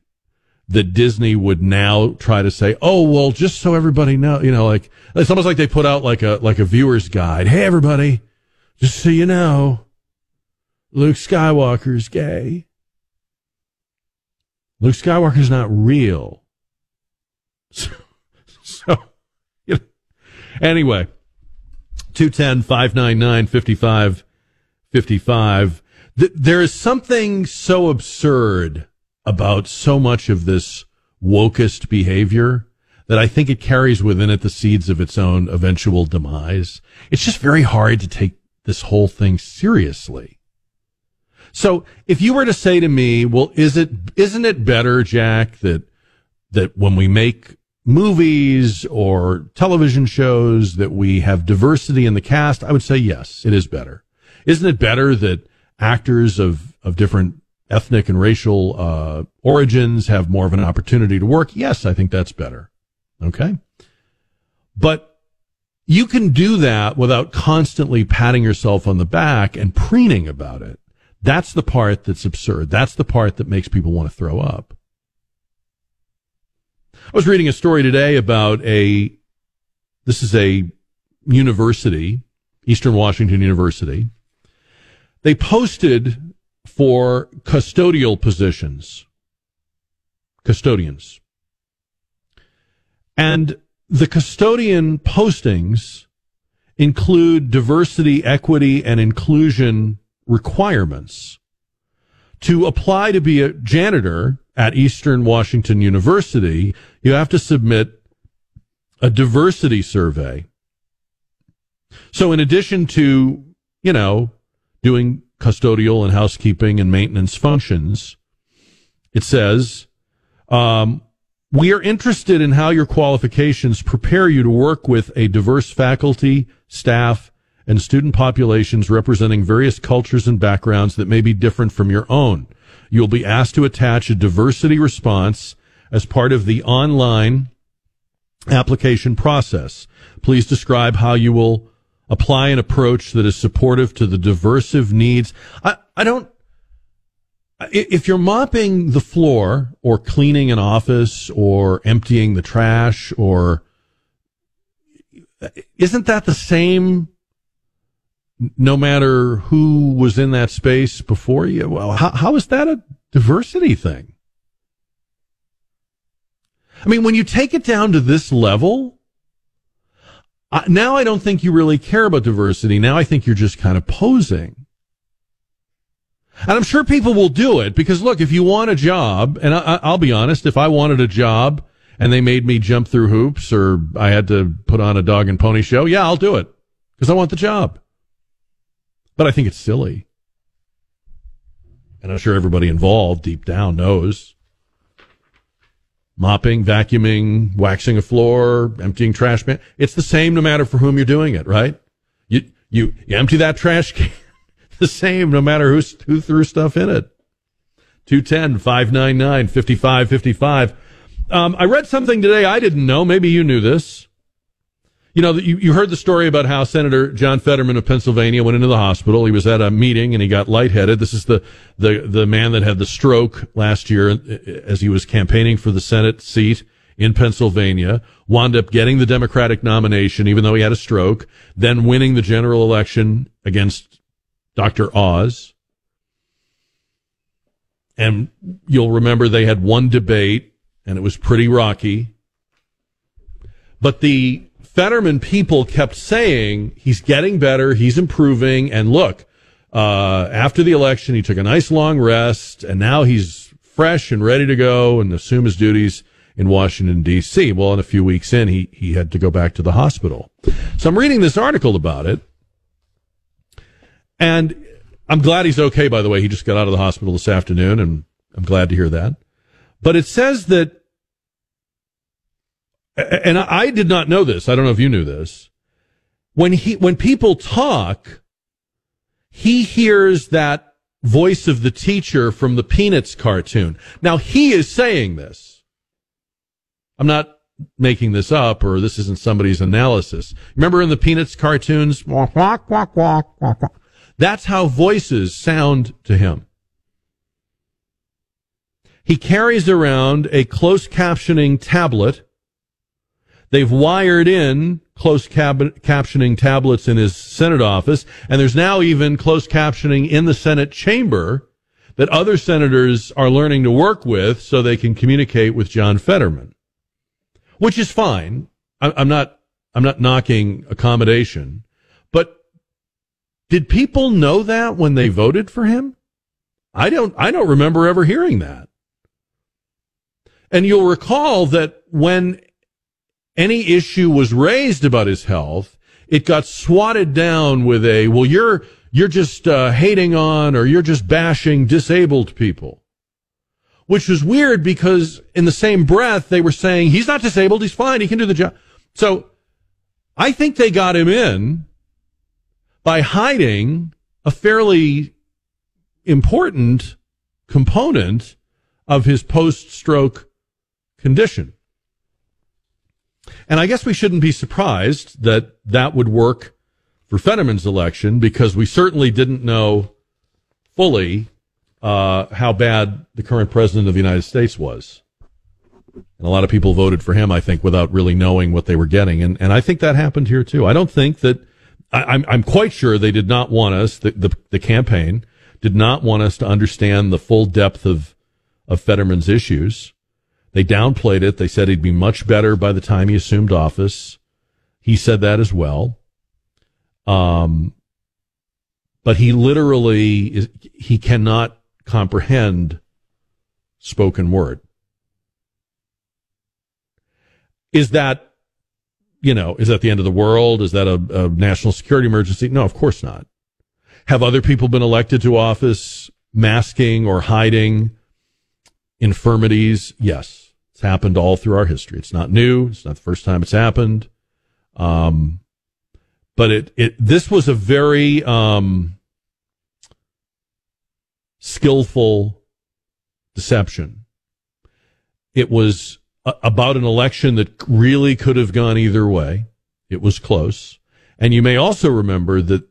that Disney would now try to say, "Oh, well, just so everybody know, you know, like it's almost like they put out like a like a viewer's guide. Hey, everybody, just so you know, Luke Skywalker's gay. Luke Skywalker's not real." So, so you know, anyway, 210 599 5555. There is something so absurd about so much of this wokest behavior that I think it carries within it the seeds of its own eventual demise. It's just very hard to take this whole thing seriously. So if you were to say to me, well, is it, isn't it better, Jack, that, that when we make movies or television shows that we have diversity in the cast? I would say yes, it is better. Isn't it better that actors of, of different ethnic and racial uh, origins have more of an opportunity to work? Yes, I think that's better. Okay. But you can do that without constantly patting yourself on the back and preening about it. That's the part that's absurd. That's the part that makes people want to throw up. I was reading a story today about a, this is a university, Eastern Washington University. They posted for custodial positions, custodians. And the custodian postings include diversity, equity, and inclusion requirements. To apply to be a janitor at Eastern Washington University, you have to submit a diversity survey. So in addition to, you know, doing custodial and housekeeping and maintenance functions. It says, um, we are interested in how your qualifications prepare you to work with a diverse faculty, staff, and student populations representing various cultures and backgrounds that may be different from your own. You'll be asked to attach a diversity response as part of the online application process. Please describe how you will apply an approach that is supportive to the diversive needs. I, I don't, if you're mopping the floor or cleaning an office or emptying the trash or isn't that the same no matter who was in that space before you? Well, how, how is that a diversity thing? I mean, when you take it down to this level, now I don't think you really care about diversity. Now I think you're just kind of posing. And I'm sure people will do it because look, if you want a job, and I, will be honest, if I wanted a job and they made me jump through hoops or I had to put on a dog and pony show, yeah, I'll do it because I want the job. But I think it's silly. And I'm sure everybody involved deep down knows mopping, vacuuming, waxing a floor, emptying trash can. It's the same no matter for whom you're doing it, right? You, you, you empty that trash can, the same no matter who, who threw stuff in it. 210 599 5555. Um, I read something today I didn't know. Maybe you knew this. You know, you, you heard the story about how Senator John Fetterman of Pennsylvania went into the hospital. He was at a meeting and he got lightheaded. This is the, the, the man that had the stroke last year as he was campaigning for the Senate seat in Pennsylvania, wound up getting the Democratic nomination, even though he had a stroke, then winning the general election against Dr. Oz. And you'll remember they had one debate and it was pretty rocky. But the Fetterman people kept saying he's getting better, he's improving, and look, uh, after the election, he took a nice long rest, and now he's fresh and ready to go and assume his duties in Washington D.C. Well, in a few weeks in, he he had to go back to the hospital. So I'm reading this article about it, and I'm glad he's okay. By the way, he just got out of the hospital this afternoon, and I'm glad to hear that. But it says that and I did not know this. I don't know if you knew this. When he, when people talk, he hears that voice of the teacher from the Peanuts cartoon. Now he is saying this. I'm not making this up or this isn't somebody's analysis. Remember in the Peanuts cartoons? That's how voices sound to him. He carries around a close captioning tablet. They've wired in close cab- captioning tablets in his Senate office, and there's now even closed captioning in the Senate chamber that other senators are learning to work with so they can communicate with John Fetterman, which is fine. I'm not, I'm not knocking accommodation, but did people know that when they voted for him? I don't, I don't remember ever hearing that. And you'll recall that when any issue was raised about his health, it got swatted down with a, well, you're, you're just uh, hating on or you're just bashing disabled people. Which was weird because in the same breath, they were saying, he's not disabled, he's fine, he can do the job. So I think they got him in by hiding a fairly important component of his post stroke condition. And I guess we shouldn't be surprised that that would work for Fetterman's election because we certainly didn't know fully uh, how bad the current president of the United States was. And a lot of people voted for him, I think, without really knowing what they were getting. And, and I think that happened here too. I don't think that, I, I'm, I'm quite sure they did not want us, the, the, the campaign did not want us to understand the full depth of, of Fetterman's issues. They downplayed it. They said he'd be much better by the time he assumed office. He said that as well. Um, but he literally is, he cannot comprehend spoken word. Is that, you know, is that the end of the world? Is that a, a national security emergency? No, of course not. Have other people been elected to office masking or hiding infirmities? Yes. It's happened all through our history. It's not new. It's not the first time it's happened. Um, but it it this was a very um, skillful deception. It was a, about an election that really could have gone either way. It was close, and you may also remember that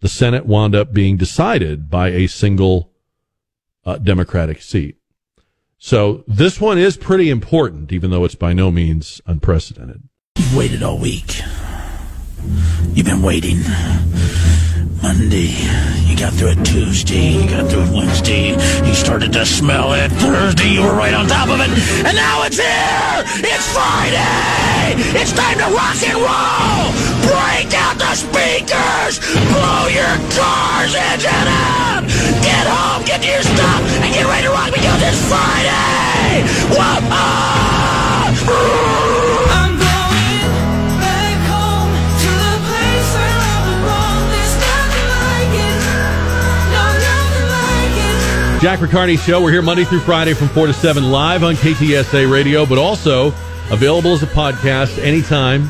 the Senate wound up being decided by a single uh, Democratic seat. So this one is pretty important, even though it's by no means unprecedented. You've waited all week. You've been waiting. Monday, you got through it Tuesday, you got through it Wednesday, you started to smell it Thursday, you were right on top of it, and now it's here! It's Friday! It's time to rock and roll! Break out the speakers! Blow your car's engine up! Get home, get to your stuff, and get ready to rock because it's Friday! Whoa! Ah! Jack Riccardi Show. We're here Monday through Friday from 4 to 7 live on KTSA Radio, but also available as a podcast anytime.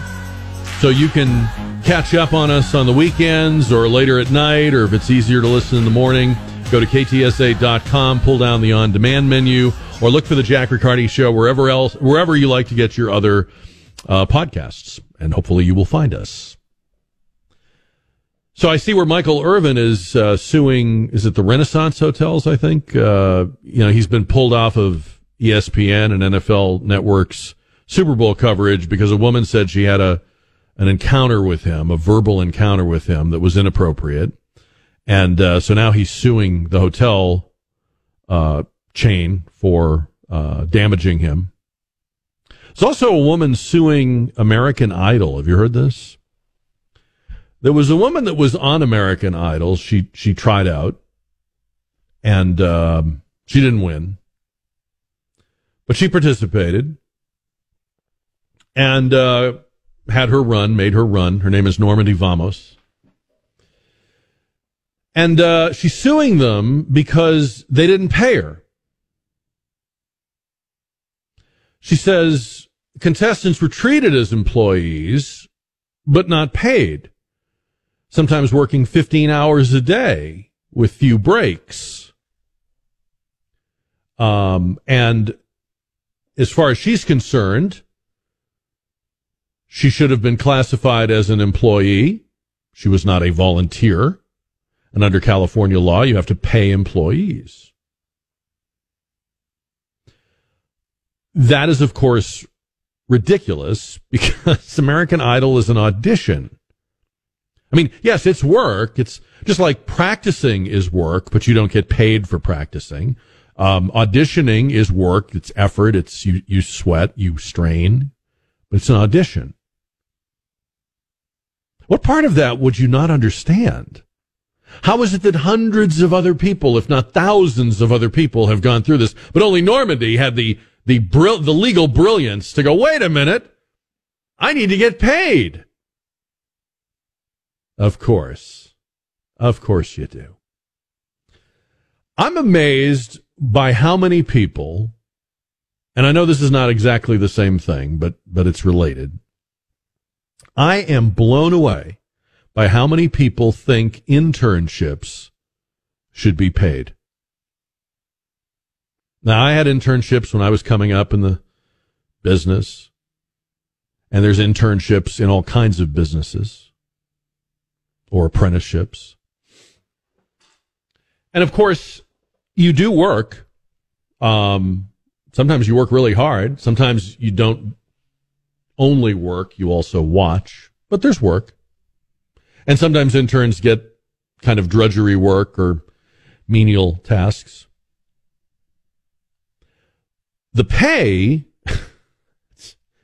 So you can catch up on us on the weekends or later at night, or if it's easier to listen in the morning, go to ktsa.com, pull down the on demand menu, or look for the Jack Riccardi Show wherever else, wherever you like to get your other uh, podcasts. And hopefully you will find us. So I see where Michael Irvin is uh, suing. Is it the Renaissance Hotels? I think uh, you know he's been pulled off of ESPN and NFL Network's Super Bowl coverage because a woman said she had a an encounter with him, a verbal encounter with him that was inappropriate, and uh, so now he's suing the hotel uh, chain for uh, damaging him. There's also a woman suing American Idol. Have you heard this? There was a woman that was on American Idol. She she tried out, and um, she didn't win, but she participated and uh, had her run, made her run. Her name is Normandy Vamos. And uh, she's suing them because they didn't pay her. She says contestants were treated as employees, but not paid sometimes working 15 hours a day with few breaks. Um, and as far as she's concerned, she should have been classified as an employee. She was not a volunteer. And under California law, you have to pay employees. That is, of course, ridiculous because American Idol is an audition. I mean, yes, it's work. It's just like practicing is work, but you don't get paid for practicing. Um, auditioning is work. It's effort. It's you, you sweat, you strain, but it's an audition. What part of that would you not understand? How is it that hundreds of other people, if not thousands of other people, have gone through this, but only Normandy had the the the legal brilliance to go, wait a minute, I need to get paid. Of course. Of course you do. I'm amazed by how many people, and I know this is not exactly the same thing, but, but it's related. I am blown away by how many people think internships should be paid. Now, I had internships when I was coming up in the business, and there's internships in all kinds of businesses or apprenticeships. And of course, you do work. Um, sometimes you work really hard. Sometimes you don't only work, you also watch, but there's work. And sometimes interns get kind of drudgery work or menial tasks. The pay, you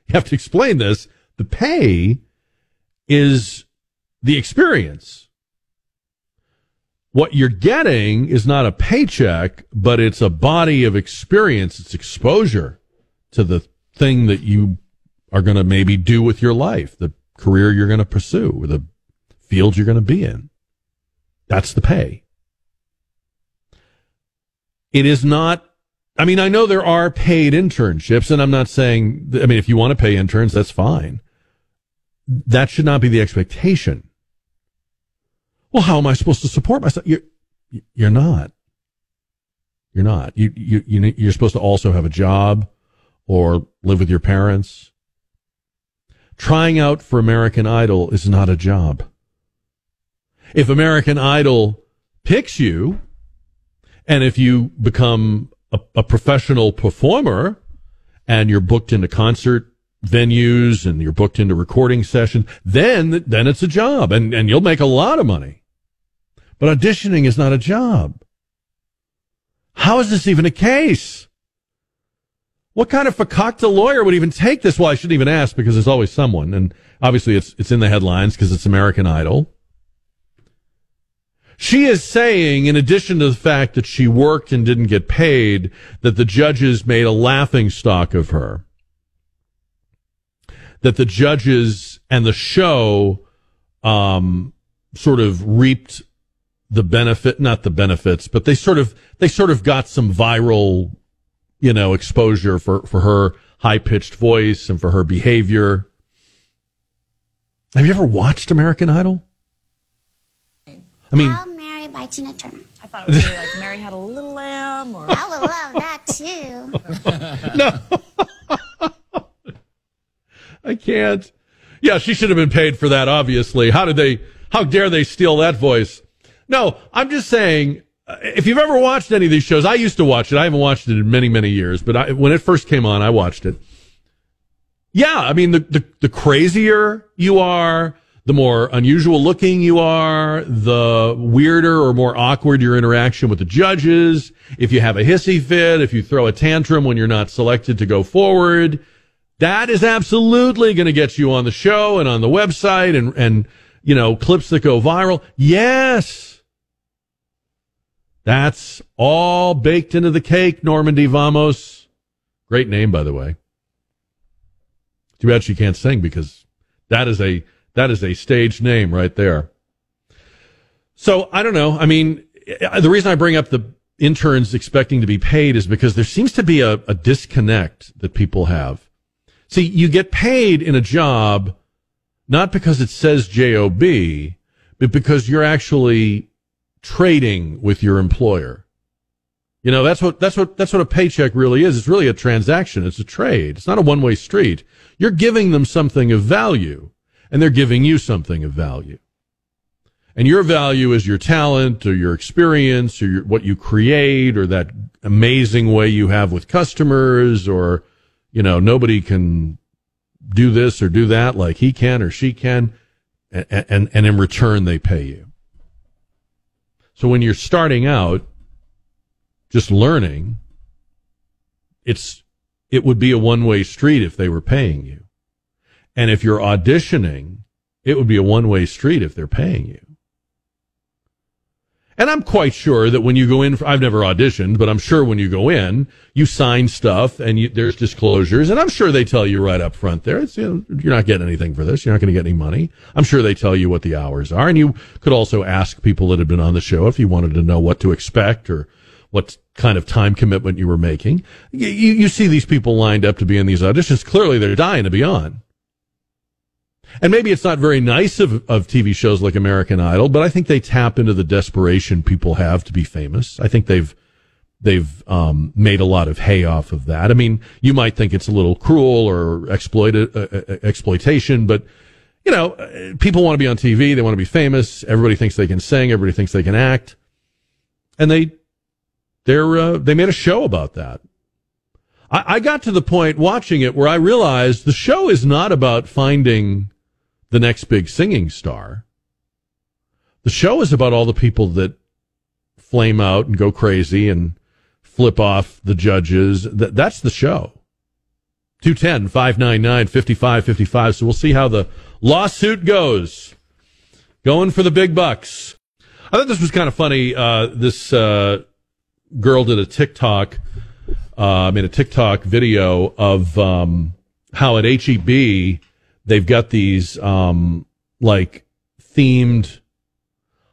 have to explain this, the pay is the experience. What you're getting is not a paycheck, but it's a body of experience. It's exposure to the thing that you are going to maybe do with your life, the career you're going to pursue, or the field you're going to be in. That's the pay. It is not I mean, I know there are paid internships, and I'm not saying, I mean, if you want to pay interns, that's fine. That should not be the expectation. Well, how am I supposed to support myself? You're, you're not. You're not. You, you, you're supposed to also have a job or live with your parents. Trying out for American Idol is not a job. If American Idol picks you, and if you become a, a professional performer and you're booked into concert venues and you're booked into recording sessions, then then it's a job and, and you'll make a lot of money. But auditioning is not a job. How is this even a case? What kind of fakakta lawyer would even take this? Well, I shouldn't even ask because there's always someone, and obviously it's it's in the headlines because it's American Idol. She is saying, in addition to the fact that she worked and didn't get paid, that the judges made a laughing stock of her. That the judges and the show um, sort of reaped the benefit, not the benefits, but they sort of they sort of got some viral, you know, exposure for for her high pitched voice and for her behavior. Have you ever watched American Idol? I mean, Mary by Tina Turner. I thought it was like Mary Had a Little Lamb or. I would love that too. no. I can't. Yeah, she should have been paid for that, obviously. How did they, how dare they steal that voice? No, I'm just saying, uh, if you've ever watched any of these shows, I used to watch it. I haven't watched it in many, many years, but I, when it first came on, I watched it. Yeah, I mean, the, the, the crazier you are, the more unusual looking you are, the weirder or more awkward your interaction with the judges. If you have a hissy fit, if you throw a tantrum when you're not selected to go forward, that is absolutely going to get you on the show and on the website and, and, you know, clips that go viral. Yes. That's all baked into the cake, Normandy Vamos. Great name, by the way. Too bad she can't sing because that is a that is a stage name right there. So I don't know. I mean, the reason I bring up the interns expecting to be paid is because there seems to be a, a disconnect that people have. See, you get paid in a job not because it says job, but because you're actually trading with your employer. You know, that's what, that's what, that's what a paycheck really is. It's really a transaction. It's a trade. It's not a one way street. You're giving them something of value and they're giving you something of value. And your value is your talent or your experience or your, what you create or that amazing way you have with customers or, you know, nobody can do this or do that like he can or she can. And, and, and in return, they pay you. So when you're starting out, just learning, it's, it would be a one way street if they were paying you. And if you're auditioning, it would be a one way street if they're paying you. And I'm quite sure that when you go in, for, I've never auditioned, but I'm sure when you go in, you sign stuff and you, there's disclosures. And I'm sure they tell you right up front there, you know, you're not getting anything for this. You're not going to get any money. I'm sure they tell you what the hours are. And you could also ask people that have been on the show if you wanted to know what to expect or what kind of time commitment you were making. You, you see these people lined up to be in these auditions. Clearly they're dying to be on. And maybe it's not very nice of, of TV shows like American Idol, but I think they tap into the desperation people have to be famous. I think they've they've um, made a lot of hay off of that. I mean, you might think it's a little cruel or exploited uh, uh, exploitation, but you know, uh, people want to be on TV. They want to be famous. Everybody thinks they can sing. Everybody thinks they can act, and they they're uh, they made a show about that. I got to the point watching it where I realized the show is not about finding the next big singing star. The show is about all the people that flame out and go crazy and flip off the judges. That, that's the show. 210 599 5555. So we'll see how the lawsuit goes. Going for the big bucks. I thought this was kind of funny. Uh, this uh, girl did a TikTok, uh, made a TikTok video of um, how at HEB they've got these um, like themed.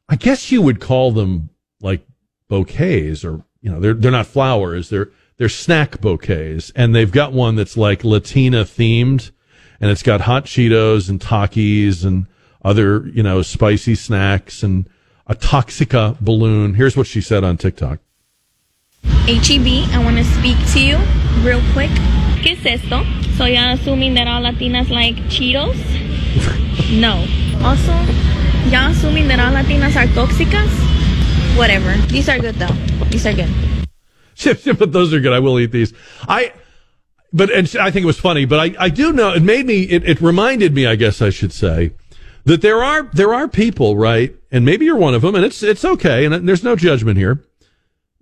I guess you would call them like bouquets, or you know, they're they're not flowers. They're they're snack bouquets, and they've got one that's like Latina themed, and it's got hot Cheetos and Takis and other you know spicy snacks and a Toxica balloon. Here's what she said on TikTok. HEB, I want to speak to you real quick. ¿Qué es esto? So y'all assuming that all Latinas like Cheetos? no. Also, y'all assuming that all Latinas are tóxicas? Whatever. These are good though. These are good. but those are good. I will eat these. I, but and I think it was funny. But I, I do know it made me. It, it reminded me, I guess I should say, that there are there are people, right? And maybe you're one of them, and it's it's okay, and there's no judgment here.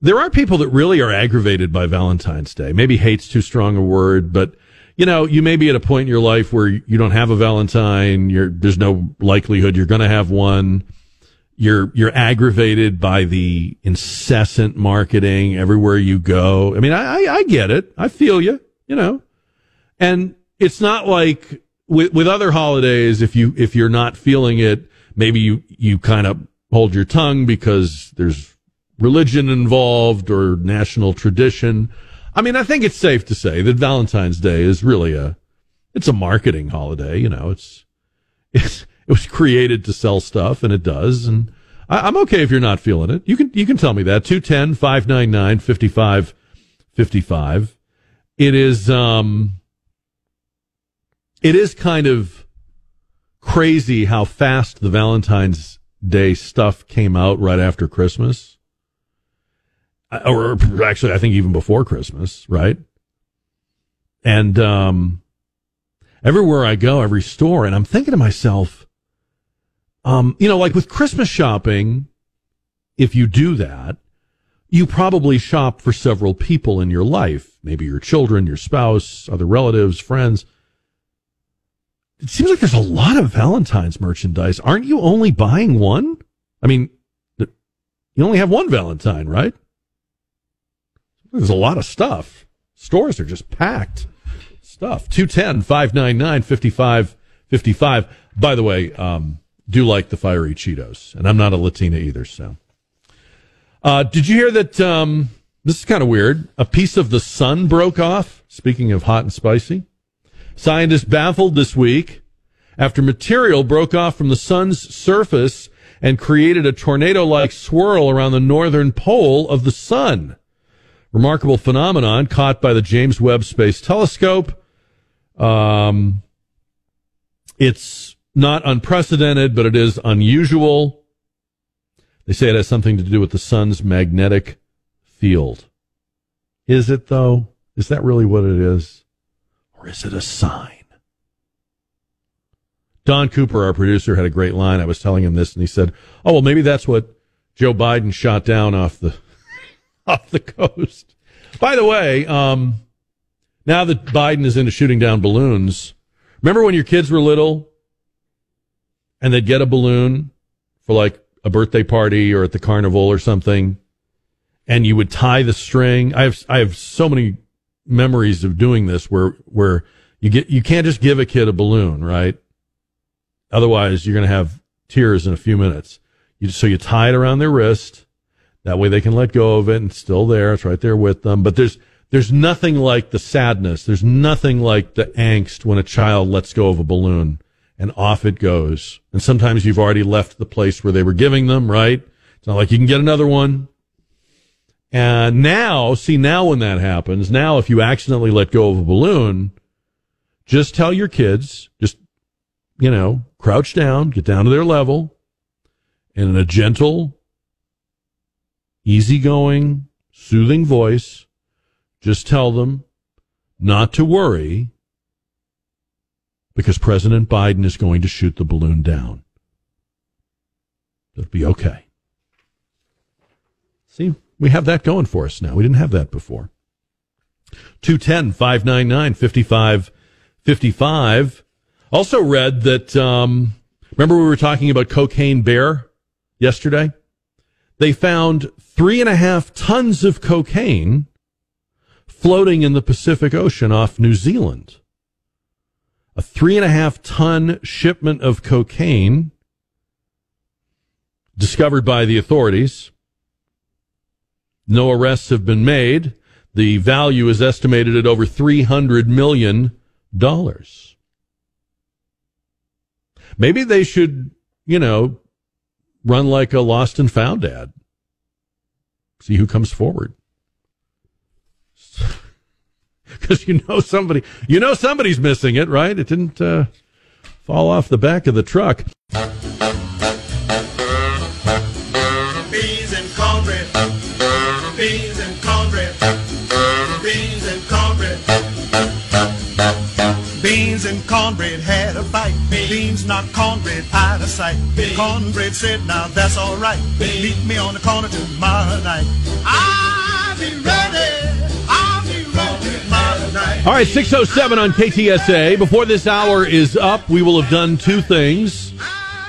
There are people that really are aggravated by Valentine's Day. Maybe hate's too strong a word, but you know, you may be at a point in your life where you don't have a Valentine. You're, there's no likelihood you're going to have one. You're, you're aggravated by the incessant marketing everywhere you go. I mean, I, I, I get it. I feel you, you know, and it's not like with, with other holidays. If you, if you're not feeling it, maybe you, you kind of hold your tongue because there's religion involved or national tradition. I mean, I think it's safe to say that Valentine's Day is really a, it's a marketing holiday. You know, it's, it's, it was created to sell stuff and it does. And I, am okay if you're not feeling it. You can, you can tell me that. 210 599 5555. It is, um, it is kind of crazy how fast the Valentine's Day stuff came out right after Christmas or actually, I think even before Christmas, right? And um, everywhere I go, every store, and I'm thinking to myself, um, you know, like with Christmas shopping, if you do that, you probably shop for several people in your life, maybe your children, your spouse, other relatives, friends. It seems like there's a lot of Valentine's merchandise. Aren't you only buying one? I mean, you only have one Valentine, right? There's a lot of stuff. Stores are just packed. Stuff. 210 599 5555. By the way, um, do like the fiery Cheetos. And I'm not a Latina either, so. Uh, did you hear that? Um, this is kind of weird. A piece of the sun broke off. Speaking of hot and spicy, scientists baffled this week after material broke off from the sun's surface and created a tornado like swirl around the northern pole of the sun. Remarkable phenomenon caught by the James Webb Space Telescope. Um, it's not unprecedented, but it is unusual. They say it has something to do with the sun's magnetic field. Is it though? Is that really what it is? Or is it a sign? Don Cooper, our producer, had a great line. I was telling him this, and he said, "Oh well, maybe that's what Joe Biden shot down off the off the coast." By the way, um, now that Biden is into shooting down balloons, remember when your kids were little and they'd get a balloon for like a birthday party or at the carnival or something, and you would tie the string. I have I have so many memories of doing this where where you get you can't just give a kid a balloon, right? Otherwise, you're going to have tears in a few minutes. You, so you tie it around their wrist. That way they can let go of it and it's still there. It's right there with them. But there's, there's nothing like the sadness. There's nothing like the angst when a child lets go of a balloon and off it goes. And sometimes you've already left the place where they were giving them, right? It's not like you can get another one. And now, see, now when that happens, now if you accidentally let go of a balloon, just tell your kids, just, you know, crouch down, get down to their level, and in a gentle, easygoing, soothing voice, just tell them not to worry because President Biden is going to shoot the balloon down. It'll be okay. See, we have that going for us now. We didn't have that before. 210 599 5555. Also read that, um, remember we were talking about Cocaine Bear yesterday? They found three and a half tons of cocaine floating in the Pacific Ocean off New Zealand. A three and a half ton shipment of cocaine discovered by the authorities. No arrests have been made. The value is estimated at over $300 million. Maybe they should, you know, run like a lost and found ad. See who comes forward. Because you know somebody, you know somebody's missing it, right? It didn't uh, fall off the back of the truck. Beans and cornbread had a fight. Beans knocked cornbread out of sight. Cornbread said, now that's all right. Beans. Meet me on the corner tomorrow night. I'll be ready. I'll be ready tomorrow night. All right, 607 on KTSA. Before this hour is up, we will have done two things.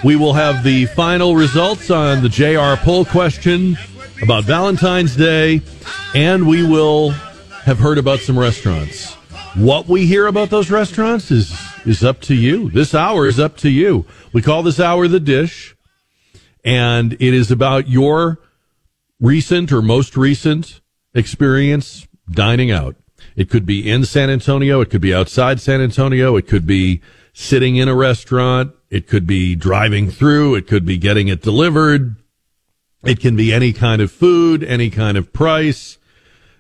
We will have the final results on the JR poll question about Valentine's Day, and we will have heard about some restaurants. What we hear about those restaurants is is up to you. This hour is up to you. We call this hour the dish, and it is about your recent or most recent experience dining out. It could be in San Antonio, it could be outside San Antonio, it could be sitting in a restaurant, it could be driving through, it could be getting it delivered. It can be any kind of food, any kind of price.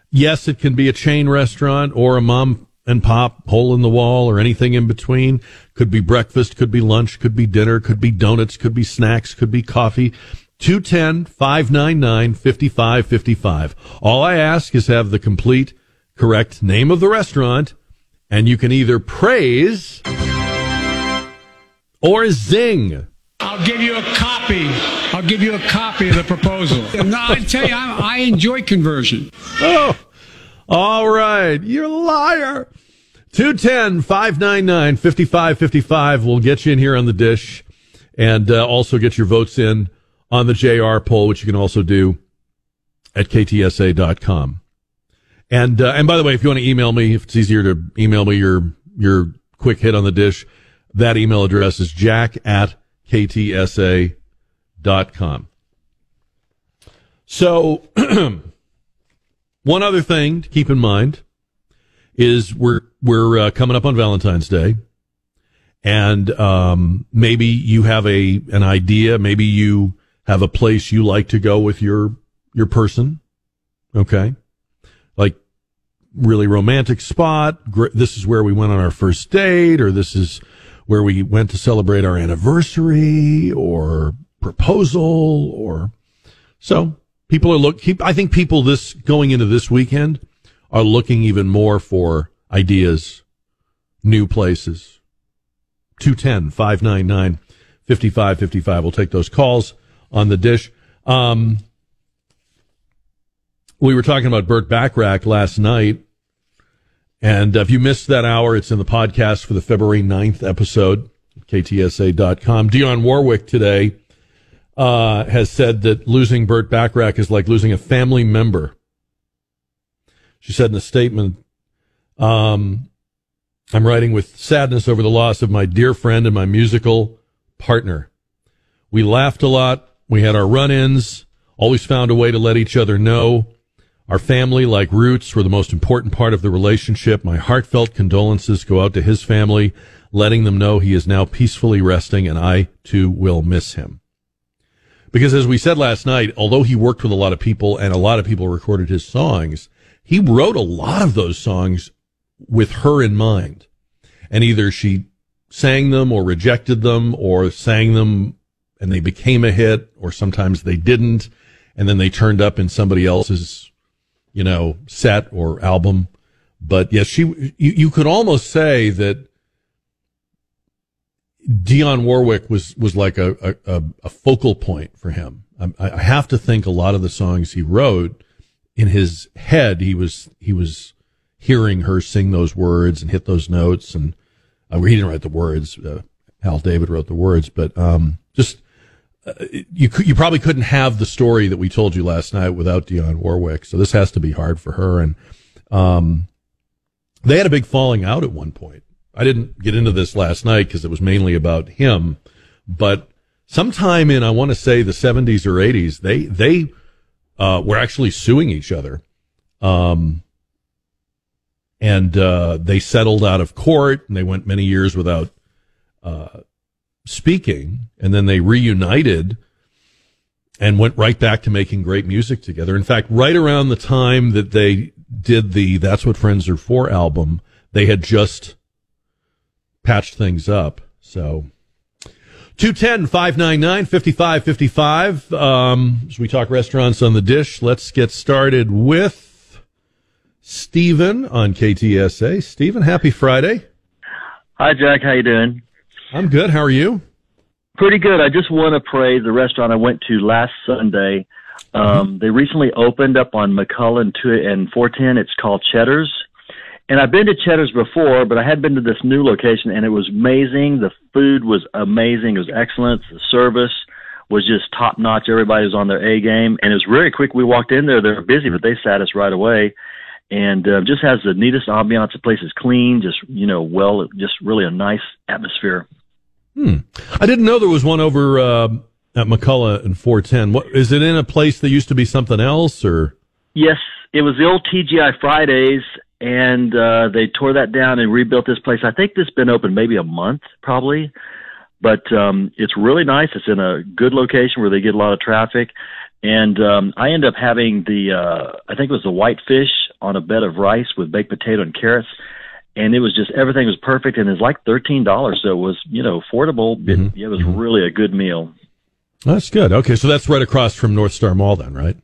Yes, it can be a chain restaurant or a mom and pop hole in the wall or anything in between. Could be breakfast, could be lunch, could be dinner, could be donuts, could be snacks, could be coffee. 210 599 5555. All I ask is have the complete correct name of the restaurant, and you can either praise or zing. I'll give you a copy. I'll give you a copy of the proposal. no, I tell you, I, I enjoy conversion. Oh, all right. You're a liar. 210 599 5555 will get you in here on the dish and uh, also get your votes in on the JR poll, which you can also do at ktsa.com. And, uh, and by the way, if you want to email me, if it's easier to email me your, your quick hit on the dish, that email address is jack at ktsa.com. So, one other thing to keep in mind is we're we're uh, coming up on Valentine's Day, and um, maybe you have a an idea, maybe you have a place you like to go with your your person, okay, like really romantic spot. This is where we went on our first date, or this is where we went to celebrate our anniversary, or proposal, or so people are look. Keep, I think people this going into this weekend are looking even more for ideas new places. 210 599 5555. We'll take those calls on the dish. Um, we were talking about Burt Bacharach last night. And if you missed that hour, it's in the podcast for the February 9th episode, ktsa.com. Dionne Warwick today uh, has said that losing Burt Bacharach is like losing a family member. She said in a statement, um, I'm writing with sadness over the loss of my dear friend and my musical partner. We laughed a lot. We had our run ins, always found a way to let each other know. Our family, like roots, were the most important part of the relationship. My heartfelt condolences go out to his family, letting them know he is now peacefully resting and I too will miss him. Because as we said last night, although he worked with a lot of people and a lot of people recorded his songs, he wrote a lot of those songs with her in mind. And either she sang them or rejected them or sang them and they became a hit or sometimes they didn't. And then they turned up in somebody else's, you know, set or album. But yes, she, you, you could almost say that Dionne Warwick was, was like a, a, a focal point for him. I, I have to think a lot of the songs he wrote in his head, he was, he was hearing her sing those words and hit those notes. And uh, he didn't write the words. Uh, Hal David wrote the words, but, um, just, uh, you you probably couldn't have the story that we told you last night without Dionne Warwick. So this has to be hard for her. And, um, they had a big falling out at one point. I didn't get into this last night because it was mainly about him, but sometime in, I want to say the seventies or eighties, they, they, uh, were actually suing each other. Um, and, uh, they settled out of court and they went many years without, uh, speaking and then they reunited and went right back to making great music together. In fact, right around the time that they did the That's What Friends Are For album, they had just patched things up. So 210 599 5555. Um, as we talk restaurants on the dish, let's get started with Stephen on KTSA. Stephen, happy Friday. Hi, Jack. How you doing? I'm good. How are you? Pretty good. I just want to praise the restaurant I went to last Sunday. Um, they recently opened up on McCullough two and 410. It's called Cheddar's. And I've been to Cheddar's before, but I had been to this new location and it was amazing. The food was amazing. It was excellent. The service was just top notch. Everybody was on their A game and it was very quick. We walked in there. They were busy, but they sat us right away and uh, just has the neatest ambiance. The place is clean, just, you know, well, just really a nice atmosphere. Hmm. I didn't know there was one over uh, at McCullough and 410. What is it in a place that used to be something else, or? Yes, it was the old TGI Fridays, and uh, they tore that down and rebuilt this place. I think this has been open maybe a month, probably, but um, it's really nice. It's in a good location where they get a lot of traffic, and um, I end up having the uh, I think it was the whitefish on a bed of rice with baked potato and carrots and it was just everything was perfect and it's like thirteen dollars so it was you know affordable Mm-hmm. it was really a good meal That's good. Okay, so that's right across from North Star Mall, then, right?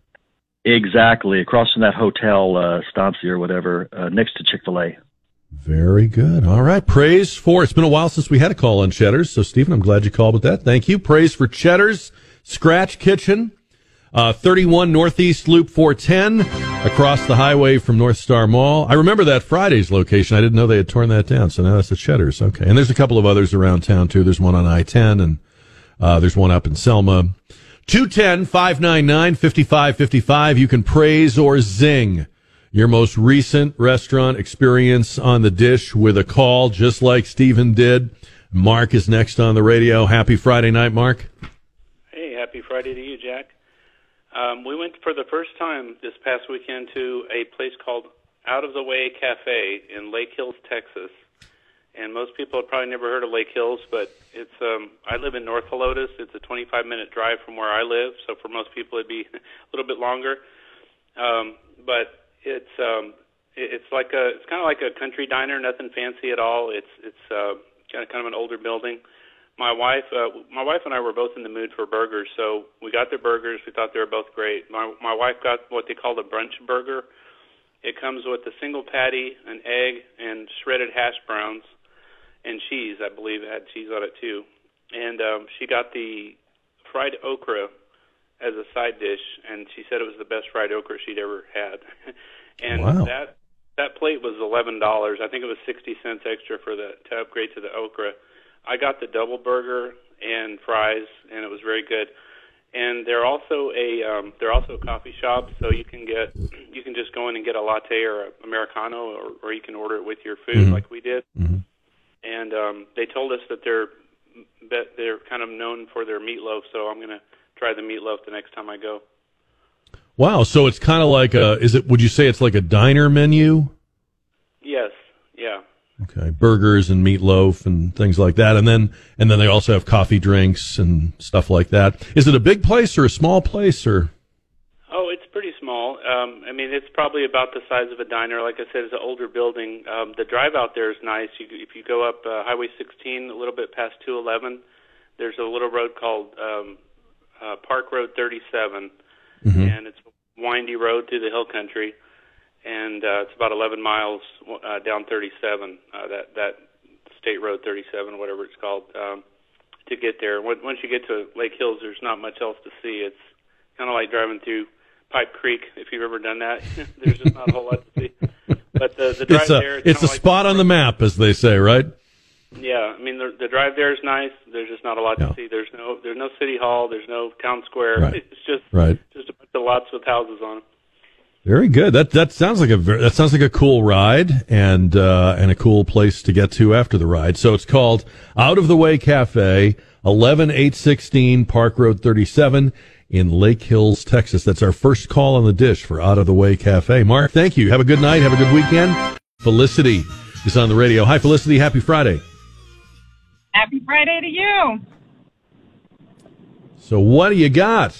Exactly across from that hotel uh or whatever uh, next to chick-fil-a Very good. All right. Praise for it's been a while since we had a call on Cheddar's. So Stephen, I'm glad you called with that. Thank you. Praise for Cheddar's Scratch Kitchen. Uh, 31 Northeast Loop 410 across the highway from North Star Mall. I remember that Friday's location. I didn't know they had torn that down. So now that's at Cheddar's. Okay. And there's a couple of others around town too. There's one on I-10 and, uh, there's one up in Selma. 210-599-5555. You can praise or zing your most recent restaurant experience on the dish with a call, just like Stephen did. Mark is next on the radio. Happy Friday night, Mark. Hey, happy Friday to you, Jack. Um, we went for the first time this past weekend to a place called Out of the Way Cafe in Lake Hills, Texas. And most people have probably never heard of Lake Hills, but it's um, I live in North Helotes. It's a 25 minute drive from where I live, so for most people it'd be a little bit longer. Um, but it's um, it- it's like a it's kind of like a country diner, nothing fancy at all. It's it's uh, kind of kind of an older building my wife uh, my wife and I were both in the mood for burgers, so we got their burgers. We thought they were both great. My my wife got what they call the brunch burger. It comes with a single patty, an egg, and shredded hash browns. And cheese. I believe it had cheese on it too. And um, she got the fried okra as a side dish, and she said it was the best fried okra she'd ever had. and Wow. that that plate was eleven dollars. I think it was sixty cents extra for the to upgrade to the okra. I got the double burger and fries, and it was very good. And they're also a um, they're also a coffee shop, so you can get you can just go in and get a latte or a americano, or, or you can order it with your food, Mhm. like we did. And um, they told us that they're that they're kind of known for their meatloaf, so I'm gonna try the meatloaf the next time I go. Wow. So it's kind of like a. Is it? Would you say it's like a diner menu? Yes, yeah. Okay, burgers and meatloaf and things like that, and then and then they also have coffee drinks and stuff like that. Is it a big place or a small place or? Oh, it's pretty small. Um, I mean, it's probably about the size of a diner. Like I said, it's an older building. Um, the drive out there is nice. You, if you go up uh, Highway 16 a little bit past 211, there's a little road called um, uh, Park Road 37, and it's a windy road through the hill country, and uh, it's about 11 miles uh, down 37. Uh, that that State Road 37, whatever it's called, um, to get there. Once you get to Lake Hills, there's not much else to see. It's kind of like driving through Pipe Creek, if you've ever done that. there's just not a whole lot to see. But the the drive It's a there, it's a like- spot on the map, as they say, right? Yeah, I mean the the drive there is nice. There's just not a lot Yeah. to see. There's no there's no city hall. There's no town square. Right. It's just Right. just a bunch of lots with houses on them. Very good. That that sounds like a that sounds like a cool ride and uh, and a cool place to get to after the ride. So it's called Out of the Way Cafe, eleven eight sixteen Park Road thirty seven in Lake Hills, Texas. That's our first call on the dish for Out of the Way Cafe. Mark, thank you. Have a good night. Have a good weekend. Felicity is on the radio. Hi, Felicity. Happy Friday. Happy Friday to you. So what do you got?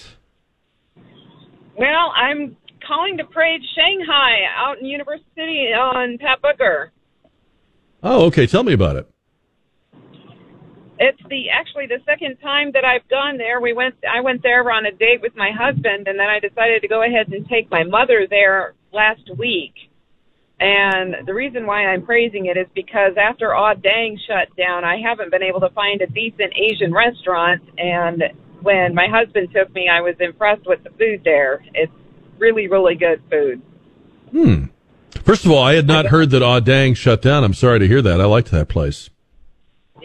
Well, I'm calling to praise Shanghai out in University City on Pat Booker. Oh, okay. Tell me about it. It's the actually the second time that I've gone there. We went I went there on a date with my husband and then I decided to go ahead and take my mother there last week. And the reason why I'm praising it is because after Odd Dang shut down, I haven't been able to find a decent Asian restaurant and when my husband took me, I was impressed with the food there. It's really really good food. Hmm. First of all, I had not heard that Aw Dang shut down. I'm sorry to hear that. I liked that place.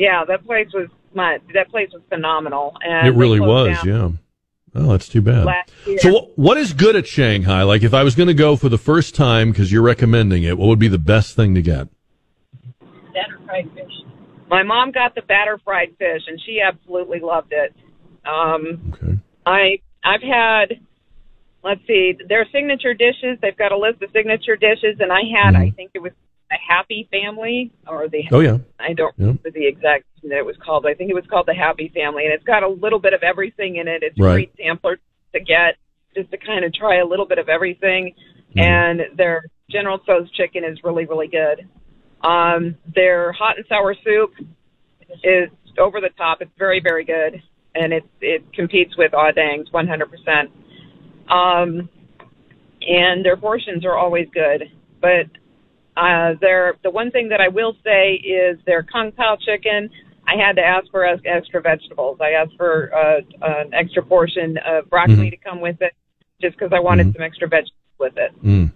Yeah, that place was my that place was phenomenal and it really was, yeah. Oh, that's too bad. So, what is good at Shanghai? Like, if I was going to go for the first time because you're recommending it, what would be the best thing to get? Batter fried fish. My mom got the batter fried fish, and she absolutely loved it. Um, okay. I I've had, let's see, their signature dishes. They've got a list of signature dishes, and I had, I think it was the Happy Family or the. Oh, yeah. I don't Yeah. remember the exact that it was called. But I think it was called the Happy Family, and it's got a little bit of everything in it. It's a great sampler to get just to kind of try a little bit of everything. Mm-hmm. And their General Tso's chicken is really really good. Um, their hot and sour soup is over the top. It's very, very good, and it it competes with Audang's 100%. Um, and their portions are always good, but uh, their the one thing that I will say is their kung pao chicken. I had to ask for extra vegetables. I asked for uh, an extra portion of broccoli Mhm. to come with it, just because I wanted some extra vegetables with it. Mm.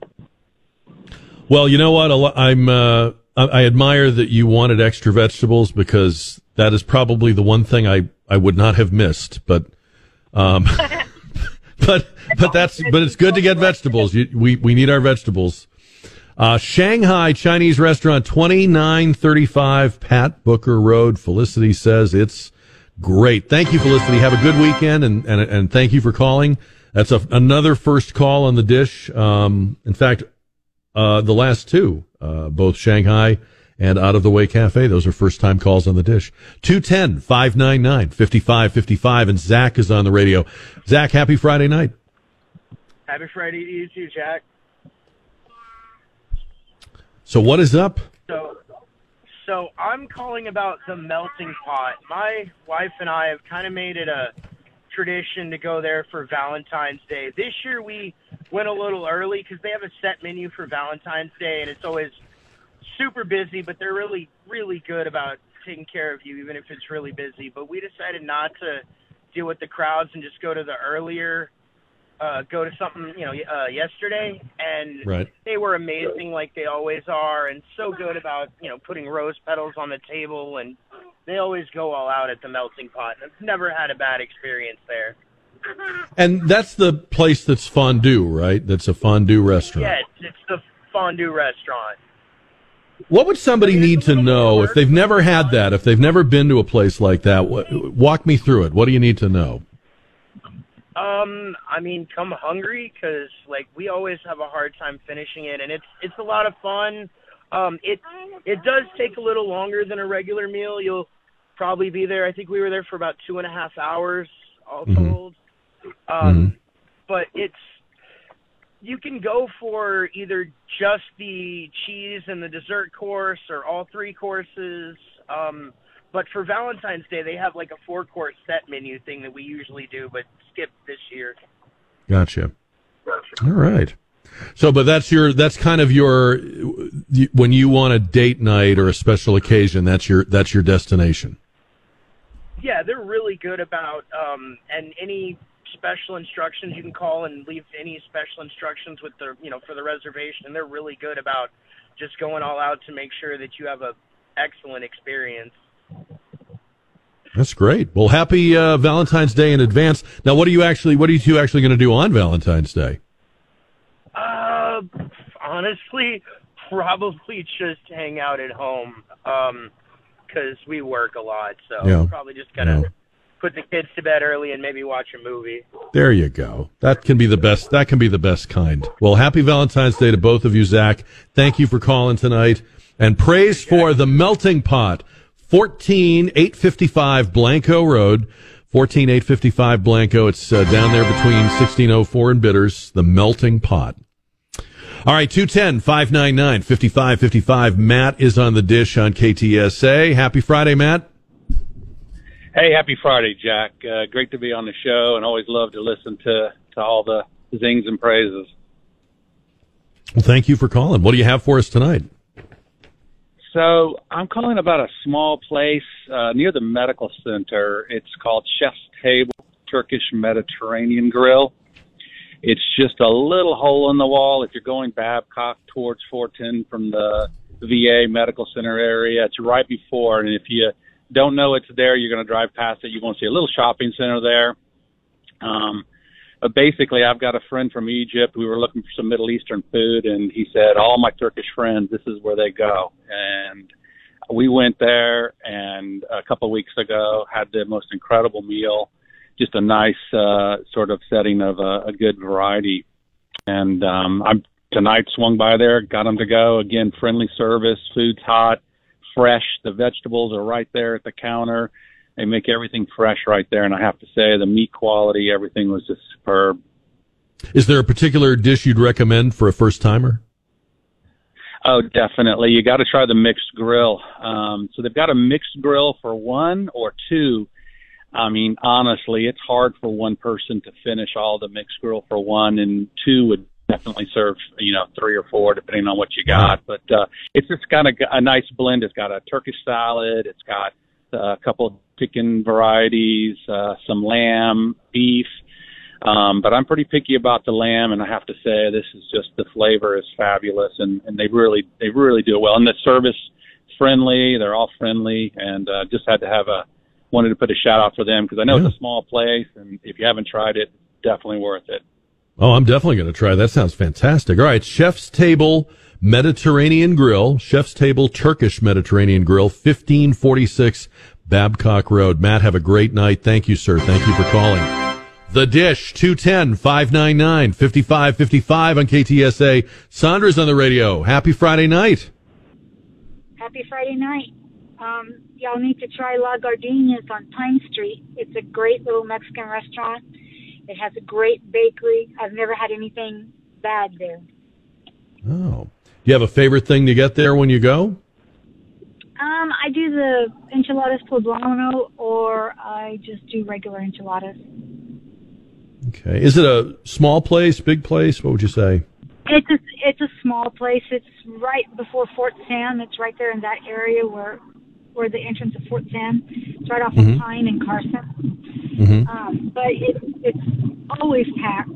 Well, you know what? I'm. Uh, I, I admire that you wanted extra vegetables because that is probably the one thing I I would not have missed. But, um, but but that's but it's good to get vegetables. You, we we need our vegetables. Uh, Shanghai Chinese restaurant, twenty nine thirty five Pat Booker Road. Felicity says it's great. Thank you, Felicity. Have a good weekend, and and and thank you for calling. That's a, another first call on the dish. Um, in fact, uh, the last two, uh, both Shanghai and Out of the Way Cafe, those are first time calls on the dish. 210 599 5555. And Zach is on the radio. Zach, happy Friday night. Happy Friday to you too, Jack. So, what is up? So, so I'm calling about the melting pot. My wife and I have kind of made it a tradition to go there for Valentine's Day. This year we went a little early because they have a set menu for Valentine's Day, and it's always super busy. But they're really, really good about taking care of you, even if it's really busy. But we decided not to deal with the crowds and just go to the earlier, uh, go to something you know uh, yesterday, and Right. they were amazing like they always are, and so good about you know putting rose petals on the table, and they always go all out at the melting pot. I've never had a bad experience there. And that's the place that's fondue, right? That's a fondue restaurant. Yeah, it's, it's the fondue restaurant. What would somebody need to know if they've never had that, if they've never been to a place like that? Walk me through it. What do you need to know? Um, I mean, come hungry because like we always have a hard time finishing it, and it's it's a lot of fun. Um, it it does take a little longer than a regular meal. You'll probably be there. I think we were there for about two and a half hours all Mhm. told. Um, but it's you can go for either just the cheese and the dessert course or all three courses. Um, but for Valentine's Day, they have like a four course set menu thing that we usually do, but skipped this year. Gotcha. All right. So, but that's your that's kind of your when you want a date night or a special occasion. That's your that's your destination. Yeah, they're really good about um, and any special instructions you can call and leave any special instructions with the you know for the reservation. And they're really good about just going all out to make sure that you have a excellent experience. That's great. Well, happy uh, Valentine's Day in advance. Now, what are you actually what are you two actually going to do on Valentine's Day? Uh, honestly, probably just hang out at home. Um 'cause we work a lot, so Yeah. probably just gonna Yeah. put the kids to bed early and maybe watch a movie. There you go. That can be the best. That can be the best kind. Well, happy Valentine's Day to both of you, Zach. Thank you for calling tonight, and praise for the melting pot. Fourteen eight fifty five Blanco Road. Fourteen eight fifty five Blanco. It's uh, down there between sixteen oh four and Bitters. The melting pot. All right, 210 599 5555. Matt is on the dish on KTSA. Happy Friday, Matt. Hey, happy Friday, Jack. Uh, great to be on the show, and always love to listen to to all the zings and praises. Well, thank you for calling. What do you have for us tonight? So I'm calling about a small place uh, near the medical center. It's called Chef's Table Turkish Mediterranean Grill. It's just a little hole in the wall if you're going Babcock towards 410 from the VA Medical Center area. It's right before, and if you don't know it's there, you're going to drive past it. You're going to see a little shopping center there. Um, but basically, I've got a friend from Egypt. We were looking for some Middle Eastern food, and he said, "All my Turkish friends, this is where they go." And we went there, and a couple of weeks ago, had the most incredible meal. Just a nice uh, sort of setting of a, a good variety. And um, I'm tonight swung by there, got them to go again. Friendly service, food's hot, fresh. The vegetables are right there at the counter. They make everything fresh right there, and I have to say, the meat quality, everything was just superb. Is there a particular dish you'd recommend for a first timer? Oh, definitely. You got to try the mixed grill. Um, so they've got a mixed grill for one or two. I mean, honestly, it's hard for one person to finish all the mixed grill for one, and two would definitely serve, you know, three or four depending on what you got. But uh, it's just got a, a nice blend. It's got a Turkish salad. It's got uh, a couple chicken varieties, uh, some lamb, beef. Um, but I'm pretty picky about the lamb, and I have to say this is just the flavor is fabulous, and, and they really they really do it well. And the service friendly, they're all friendly, and uh, just had to have a wanted to put a shout out for them because I know it's a small place, and if you haven't tried it, definitely worth it. Oh, I'm definitely going to try. That sounds fantastic. All right, Chef's Table Mediterranean Grill, Chef's Table Turkish Mediterranean Grill, 1546 Babcock Road. Matt, have a great night. Thank you, sir. Thank you for calling. The Dish, 210 599 5555 on KTSA. Sandra's on the radio. Happy Friday night. Happy Friday night. Um, y'all need to try La Gardenias on Pine Street. It's a great little Mexican restaurant. It has a great bakery. I've never had anything bad there. Oh. Do you have a favorite thing to get there when you go? Um, I do the enchiladas poblano, or I just do regular enchiladas. Okay. Is it a small place, big place? What would you say? It's a it's a small place. It's right before Fort Sam. It's right there in that area where where the entrance of Fort Sam. It's right off Mhm. of Pine and Carson. Mhm. Um, but it, it's always packed.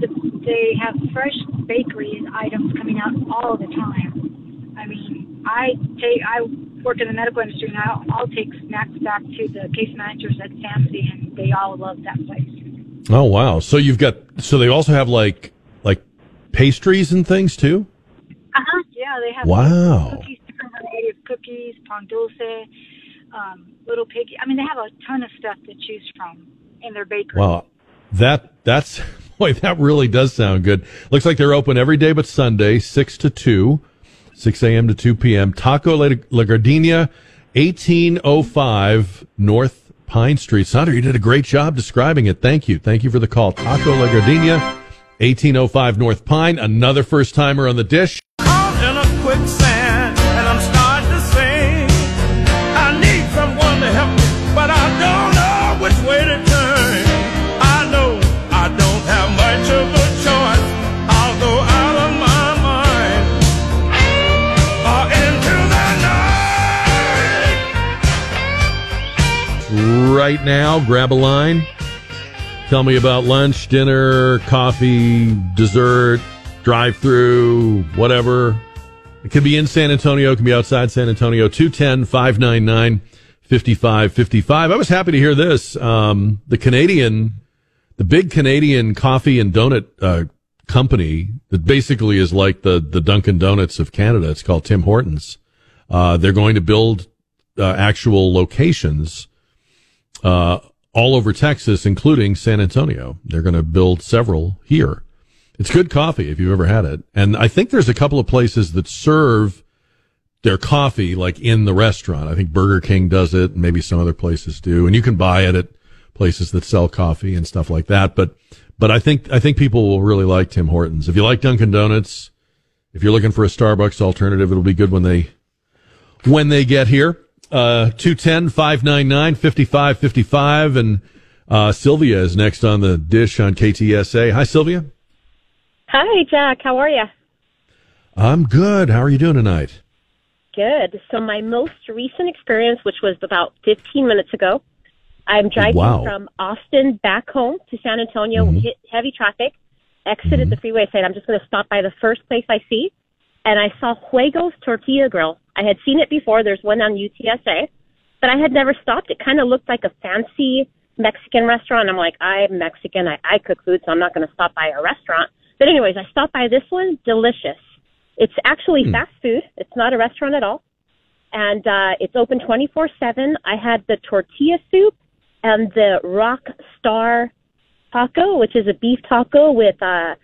The- They have fresh bakery items coming out all the time. I mean, I take I work in the medical industry, and I'll, I'll take snacks back to the case managers at SAMMC, and they all love that place. Oh wow! So you've got so they also have like like pastries and things too. Uh-huh. Yeah, they have Wow. cookies, different variety of cookies, pan dulce, um, little piggy. I mean, they have a ton of stuff to choose from in their bakery. Wow, that that's boy, that really does sound good. Looks like they're open every day but Sunday, six to two, six a.m. to two p.m. Taco La, La Gardenia, eighteen oh five North Pine Street. Sandra, you did a great job describing it. Thank you, thank you for the call. Taco La Gardenia, eighteen oh five North Pine. Another first timer on the dish. Right now. Grab a line. Tell me about lunch, dinner, coffee, dessert, drive through, whatever. It could be in San Antonio, it can be outside San Antonio. 210 599 5555. I was happy to hear this. Um, the Canadian, the big Canadian coffee and donut uh, company that basically is like the, the Dunkin' Donuts of Canada, it's called Tim Hortons. Uh, they're going to build uh, actual locations uh, all over Texas, including San Antonio. They're going to build several here. It's good coffee if you've ever had it. And I think there's a couple of places that serve their coffee like in the restaurant. I think Burger King does it, and maybe some other places do. And you can buy it at places that sell coffee and stuff like that. But but I think I think people will really like Tim Hortons. If you like Dunkin' Donuts, if you're looking for a Starbucks alternative, it'll be good when they when they get here. Uh, 210-599-5555. And, uh, Sylvia is next on the dish on KTSA. Hi, Sylvia. Hi, Jack. How are you? I'm good. How are you doing tonight? Good. So my most recent experience, which was about 15 minutes ago, I'm driving Wow. from Austin back home to San Antonio, hit heavy traffic, exited the freeway, said I'm just going to stop by the first place I see, and I saw Fuego's Tortilla Grill. I had seen it before. There's one on UTSA, but I had never stopped. It kind of looked like a fancy Mexican restaurant. I'm like, I'm Mexican. I, I cook food, so I'm not going to stop by a restaurant. But anyways, I stopped by this one. Delicious. It's actually fast food. It's not a restaurant at all. And uh, it's open 24 7. I had the tortilla soup and the rock star taco, which is a beef taco with uh,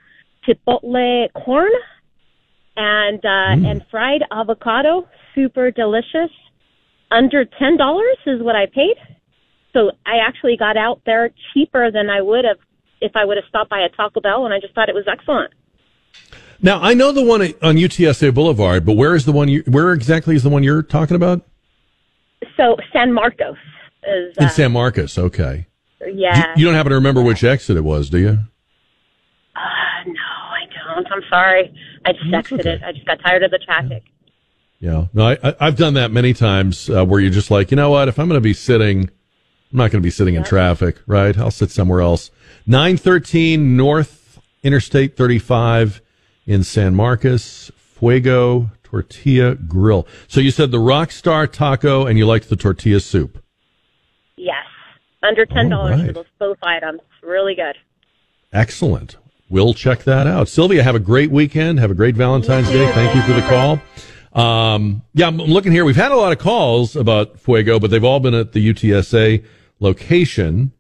chipotle corn and uh, and fried avocado. Super delicious. Under ten dollars is what I paid. So I actually got out there cheaper than I would have if I would have stopped by a Taco Bell, and I just thought it was excellent. Now, I know the one on UTSA Boulevard, but where is the one you, where exactly is the one you're talking about? So San Marcos is uh, In San Marcos. Okay. yeah. You don't happen to remember which exit it was, do you? Uh, no, I don't. I'm sorry. I just exited. I just got tired of the traffic. Yeah. No, I, I, I've done that many times uh, where you're just like, you know what? If I'm going to be sitting, I'm not going to be sitting in traffic, right? I'll sit somewhere else. 913 North Interstate 35 in San Marcos, Fuego Tortilla Grill. So you said the Rockstar Taco and you liked the tortilla soup. Yes. Under ten dollars right. for those both items. Really good. Excellent. We'll check that out. Sylvia, have a great weekend. Have a great Valentine's Day. Thank you for the call. Um, yeah, I'm looking here. We've had a lot of calls about Fuego, but they've all been at the UTSA location.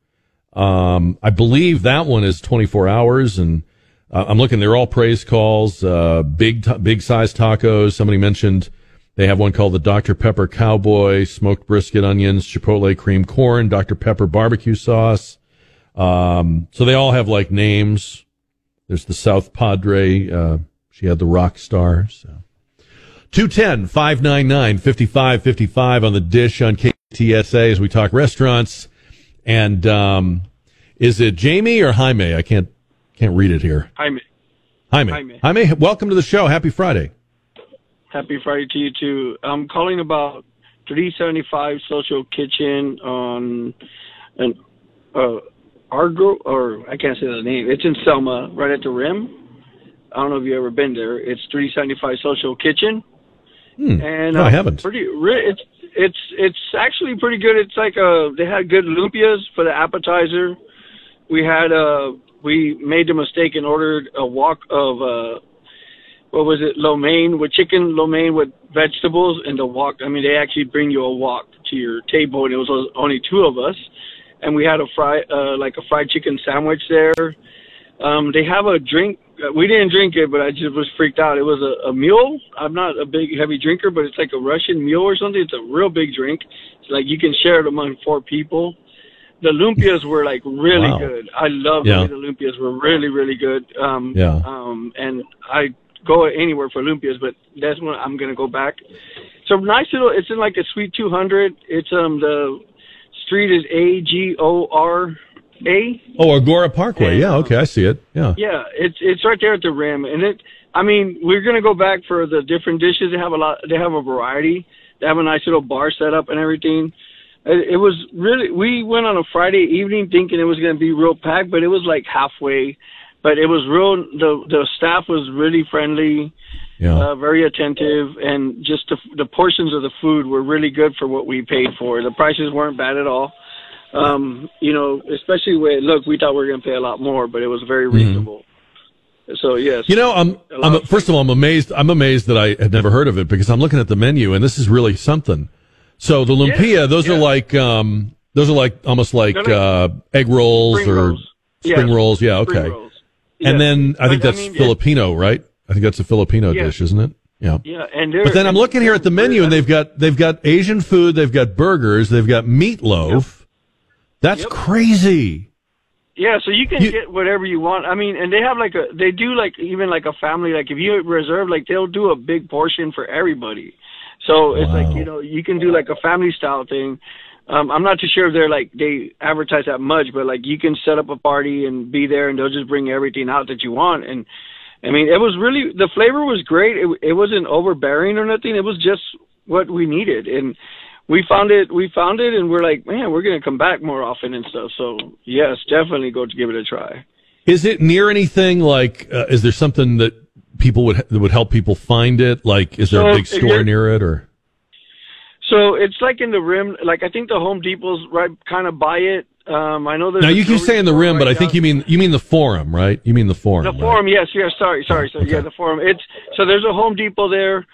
Um, I believe that one is 24 hours and uh, I'm looking, they're all praise calls, uh, big, ta- big size tacos. Somebody mentioned they have one called the Dr. Pepper Cowboy, smoked brisket, onions, chipotle cream corn, Dr. Pepper barbecue sauce. Um, so they all have like names. There's the South Padre. Uh, she had the rock star. So 210 599 5555 on the dish on KTSA as we talk restaurants. And, um, is it Jamie or Jaime? I can't, can't read it here. Jaime. Jaime. Jaime. Jaime, welcome to the show. Happy Friday. Happy Friday to you too. I'm calling about 375 Social Kitchen on an uh, Argo, or I can't say the name. It's in Selma, right at the rim. I don't know if you've ever been there. It's 375 Social Kitchen. Hmm. And No, I uh, haven't. Pretty, it's it's it's actually pretty good. It's like uh they had good lumpias for the appetizer. We had uh we made the mistake and ordered a wok of uh what was it lo mein with chicken lo mein with vegetables and the wok. I mean they actually bring you a wok to your table and it was only two of us and we had a fry uh like a fried chicken sandwich there. Um, they have a drink. uh, We didn't drink it, but I just was freaked out. It was a, a mule. I'm not a big heavy drinker, but it's like a Russian mule or something. It's a real big drink. It's like you can share it among four people. The lumpias were like really Wow. good. I love Yeah. the lumpias were really really good. Um, Yeah. Um, and I go anywhere for lumpias, but that's when I'm gonna go back. So nice little. It's in like a Suite 200. It's um the street is A G O R A. Oh, Agora Parkway. Yeah, okay, um, I see it. Yeah. Yeah, it's it's right there at the rim, and it. I mean, we're gonna go back for the different dishes. They have a lot. They have a variety. They have a nice little bar set up and everything. It, it was really. We went on a Friday evening thinking it was gonna be real packed, but it was like halfway. But it was real. The the staff was really friendly, uh, very attentive, and just the the portions of the food were really good for what we paid for. The prices weren't bad at all um, you know, especially when look, we thought we were going to pay a lot more, but it was very reasonable. So yes, Mm-hmm. You know, I'm, I'm first of all, I'm amazed. I'm amazed that I had never heard of it because I'm looking at the menu and this is really something. So the lumpia, those are like, um, those are like almost like uh, egg rolls spring or rolls. spring Yes, rolls. Yeah, okay. rolls. And then I think But, I that's mean, Filipino, right? I think that's a Filipino Yes. dish, isn't it? Yeah. Yeah, and But then I'm looking here at the menu and they've got they've got Asian food, they've got burgers, they've got meatloaf. That's crazy. Yeah, so you can You- get whatever you want. I mean, and they have like a they do like even like a family like if you reserve like they'll do a big portion for everybody. So it's like you know you can do like a family style thing. Um, I'm not too sure if they're like they advertise that much, but like you can set up a party and be there, and they'll just bring everything out that you want. And I mean, it was really the flavor was great. It, it wasn't overbearing or nothing. It was just what we needed, and we found it. We found it, and we're like, man, we're gonna come back more often and stuff. So yes, definitely go to give it a try. Is it near anything like uh, is there something that people would that would help people find it? Like is there So, a big store near it or So it's like in the rim. Like I think the Home Depot's right kind of by it. Um, I know there's Now you keep saying the rim, but right I think down- you mean you mean the forum, right? You mean the forum. The right? forum, yes, yes. Sorry, sorry, sorry. Yeah, the forum. It's so there's a Home Depot there.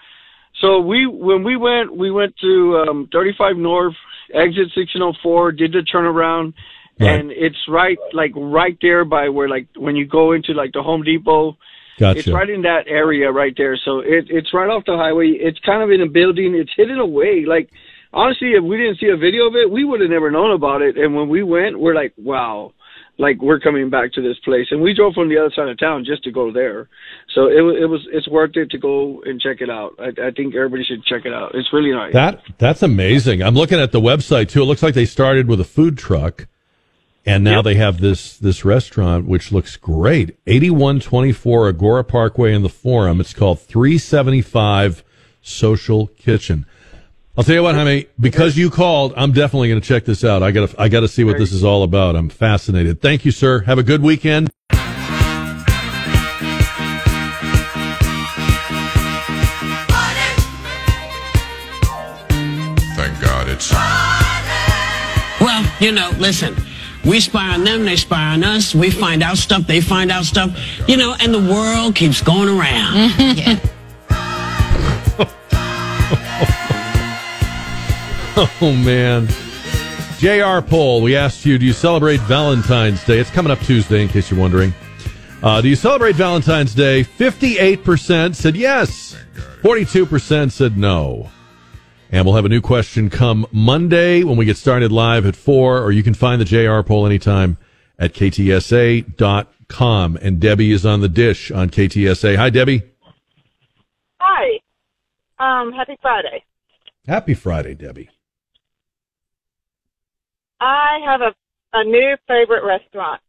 So we when we went, we went to um, 35 North, exit 1604, did the turnaround, and it's right like right there by where like when you go into like the Home Depot. Gotcha. It's right in that area right there. So it it's right off the highway. It's kind of in a building. It's hidden away. Like honestly, if we didn't see a video of it, we would have never known about it. And when we went, we're like, wow, like we're coming back to this place. And we drove from the other side of town just to go there. So it it was it's worth it to go and check it out. I, I think everybody should check it out. It's really nice. That that's amazing. I'm looking at the website too. It looks like they started with a food truck, and now they have this this restaurant which looks great. 8124 Agora Parkway in the Forum. It's called 375 Social Kitchen. I'll tell you what, Jaime. Because you called, I'm definitely going to check this out. I got to I got to see what this is all about. I'm fascinated. Thank you, sir. Have a good weekend. Thank God it's. Well, you know, listen, we spy on them, they spy on us. We find out stuff, they find out stuff. You know, and the world keeps going around. yeah. Oh man. JR poll, we asked you, do you celebrate Valentine's Day? It's coming up Tuesday, in case you're wondering. Uh, do you celebrate Valentine's Day? 58% said yes. 42% said no. And we'll have a new question come Monday when we get started live at 4, or you can find the JR poll anytime at ktsa.com. And Debbie is on the dish on KTSA. Hi, Debbie. Hi. Um, happy Friday. Happy Friday, Debbie. I have a, a new favorite restaurant.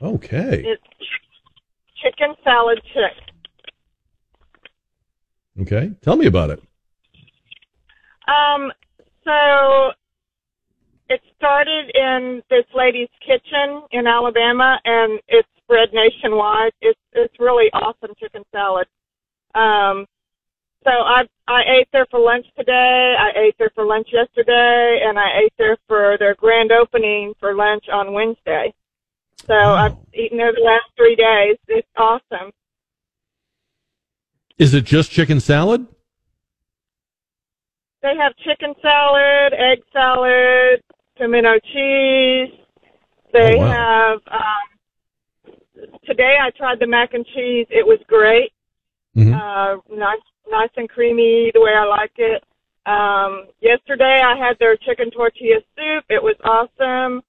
Okay. It's Chicken Salad Chick. Okay. Tell me about it. Um, So it started in this lady's kitchen in Alabama, and it's spread nationwide. It's it's really awesome chicken salad. Um, so I I ate there for lunch today. I ate there for lunch yesterday, and I ate there for their grand opening for lunch on Wednesday. So I've eaten there the last three days. It's awesome. Is it just chicken salad? They have chicken salad, egg salad, pimento cheese. They Oh, wow. have. Um, today I tried the mac and cheese. It was great. Mm-hmm. Uh, nice, nice and creamy, the way I like it. Um, yesterday I had their chicken tortilla soup. It was awesome.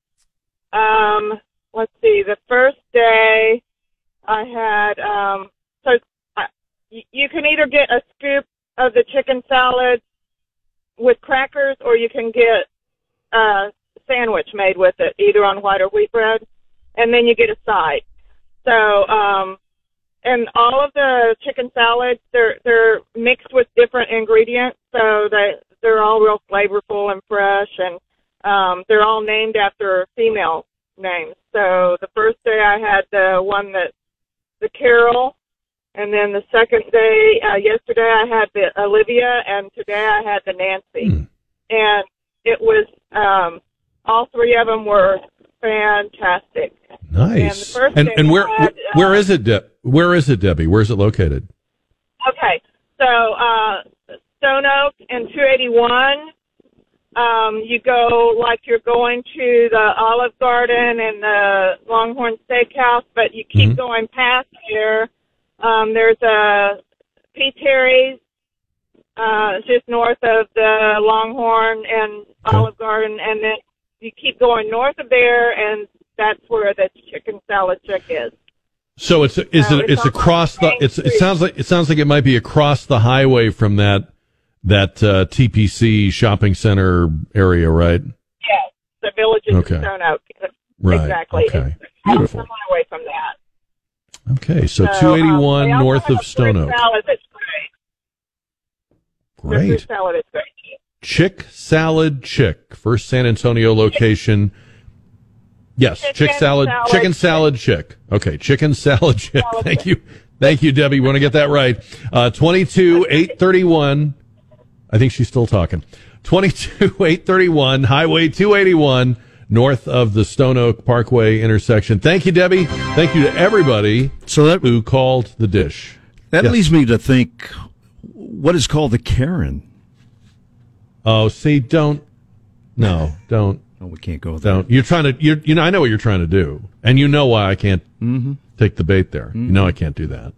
Um, let's see. The first day I had. Um, so I, y- you can either get a scoop of the chicken salad with crackers, or you can get a sandwich made with it, either on white or wheat bread, and then you get a side. So, um, and all of the chicken salads, they're they're mixed with different ingredients, so they they're all real flavorful and fresh, and um, they're all named after female names. So the first day I had the one that the Carol, and then the second day, uh, yesterday I had the Olivia, and today I had the Nancy. And it was, um, all three of them were fantastic. And the Nice. first And and where had, where uh, is it? De- where is it, Debbie? Where is it located? Okay, so uh, Stone Oak and 281. Um, you go like you're going to the Olive Garden and the Longhorn Steakhouse, but you keep going past here. Um, there's a P. Terry's uh, just north of the Longhorn and Olive Garden, and then you keep going north of there, and that's where the chicken salad chick is. So it's is No, it it's it's across the it's it sounds like it sounds like it might be across the highway from that that uh, TPC shopping center area, right? Yes, the villages Okay. of Stone Oak. Right, Exactly. okay. It's Beautiful. Away from that. Okay, so um, 281 they also north of Stone Oak. Salad that's great. Fruit Great. salad is great. Chick Salad Chick, first San Antonio location. Yes, Chicken chick salad, salad chicken salad chick. Okay, chicken salad chick. Thank you. Thank you, Debbie. We Want to get that right. Uh, 22 831. I think she's still talking. 22 831, Highway 281, north of the Stone Oak Parkway intersection. Thank you, Debbie. Thank you to everybody so that, who called the dish. That Yes. leads me to think what is called the Karen. Oh, see, don't. No, don't. No, we can't go there. Don't. You're trying to. You're, you know, I know what you're trying to do, and you know why I can't Mhm. take the bait there. You know, I can't do that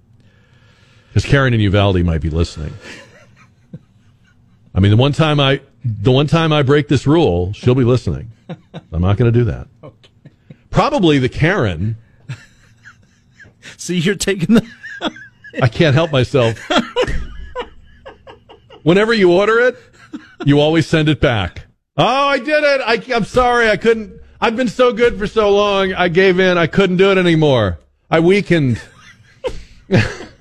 because Karen and Uvalde might be listening. I mean, the one time I, the one time I break this rule, she'll be listening. I'm not going to do that. Probably the Karen. See, you're taking the. I can't help myself. Whenever you order it, you always send it back. Oh, I did it. I, I'm sorry. I couldn't. I've been so good for so long. I gave in. I couldn't do it anymore. I weakened.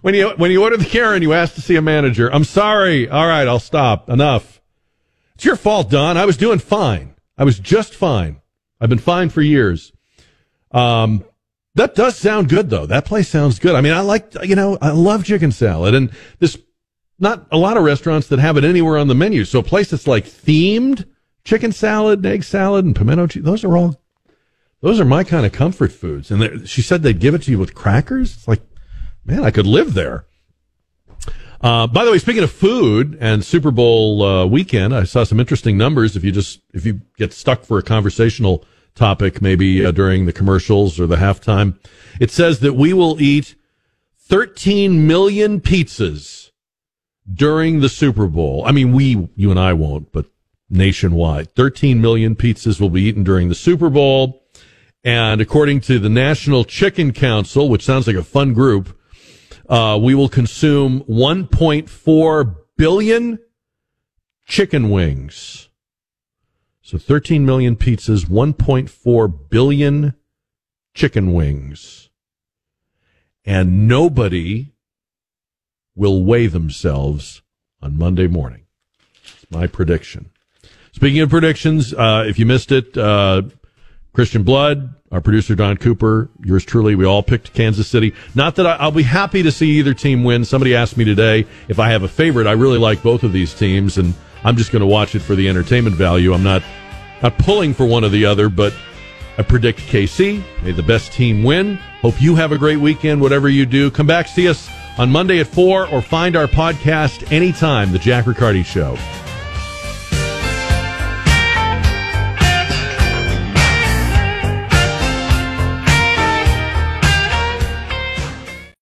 when you when you order the Karen, you ask to see a manager. I'm sorry. All right, I'll stop. Enough. It's your fault, Don. I was doing fine. I was just fine. I've been fine for years. Um, that does sound good though. That place sounds good. I mean, I like, you know, I love chicken salad and this, not a lot of restaurants that have it anywhere on the menu. So a place that's like themed chicken salad, egg salad and pimento cheese, those are all, those are my kind of comfort foods. And she said they'd give it to you with crackers. It's like, man, I could live there. Uh, by the way, speaking of food and Super Bowl uh, weekend, I saw some interesting numbers. If you just if you get stuck for a conversational topic, maybe uh, during the commercials or the halftime, it says that we will eat 13 million pizzas during the Super Bowl. I mean, we, you and I won't, but nationwide, 13 million pizzas will be eaten during the Super Bowl. And according to the National Chicken Council, which sounds like a fun group, uh, we will consume 1.4 billion chicken wings. So 13 million pizzas, 1.4 billion chicken wings. And nobody will weigh themselves on Monday morning. It's my prediction. Speaking of predictions, uh, if you missed it, uh, Christian Blood, our producer Don Cooper, yours truly, we all picked Kansas City. Not that I, I'll be happy to see either team win. Somebody asked me today if I have a favorite. I really like both of these teams, and I'm just going to watch it for the entertainment value. I'm not not pulling for one or the other, but I predict KC. May the best team win. Hope you have a great weekend, whatever you do. Come back, see us on Monday at 4, or find our podcast anytime, The Jack Riccardi Show.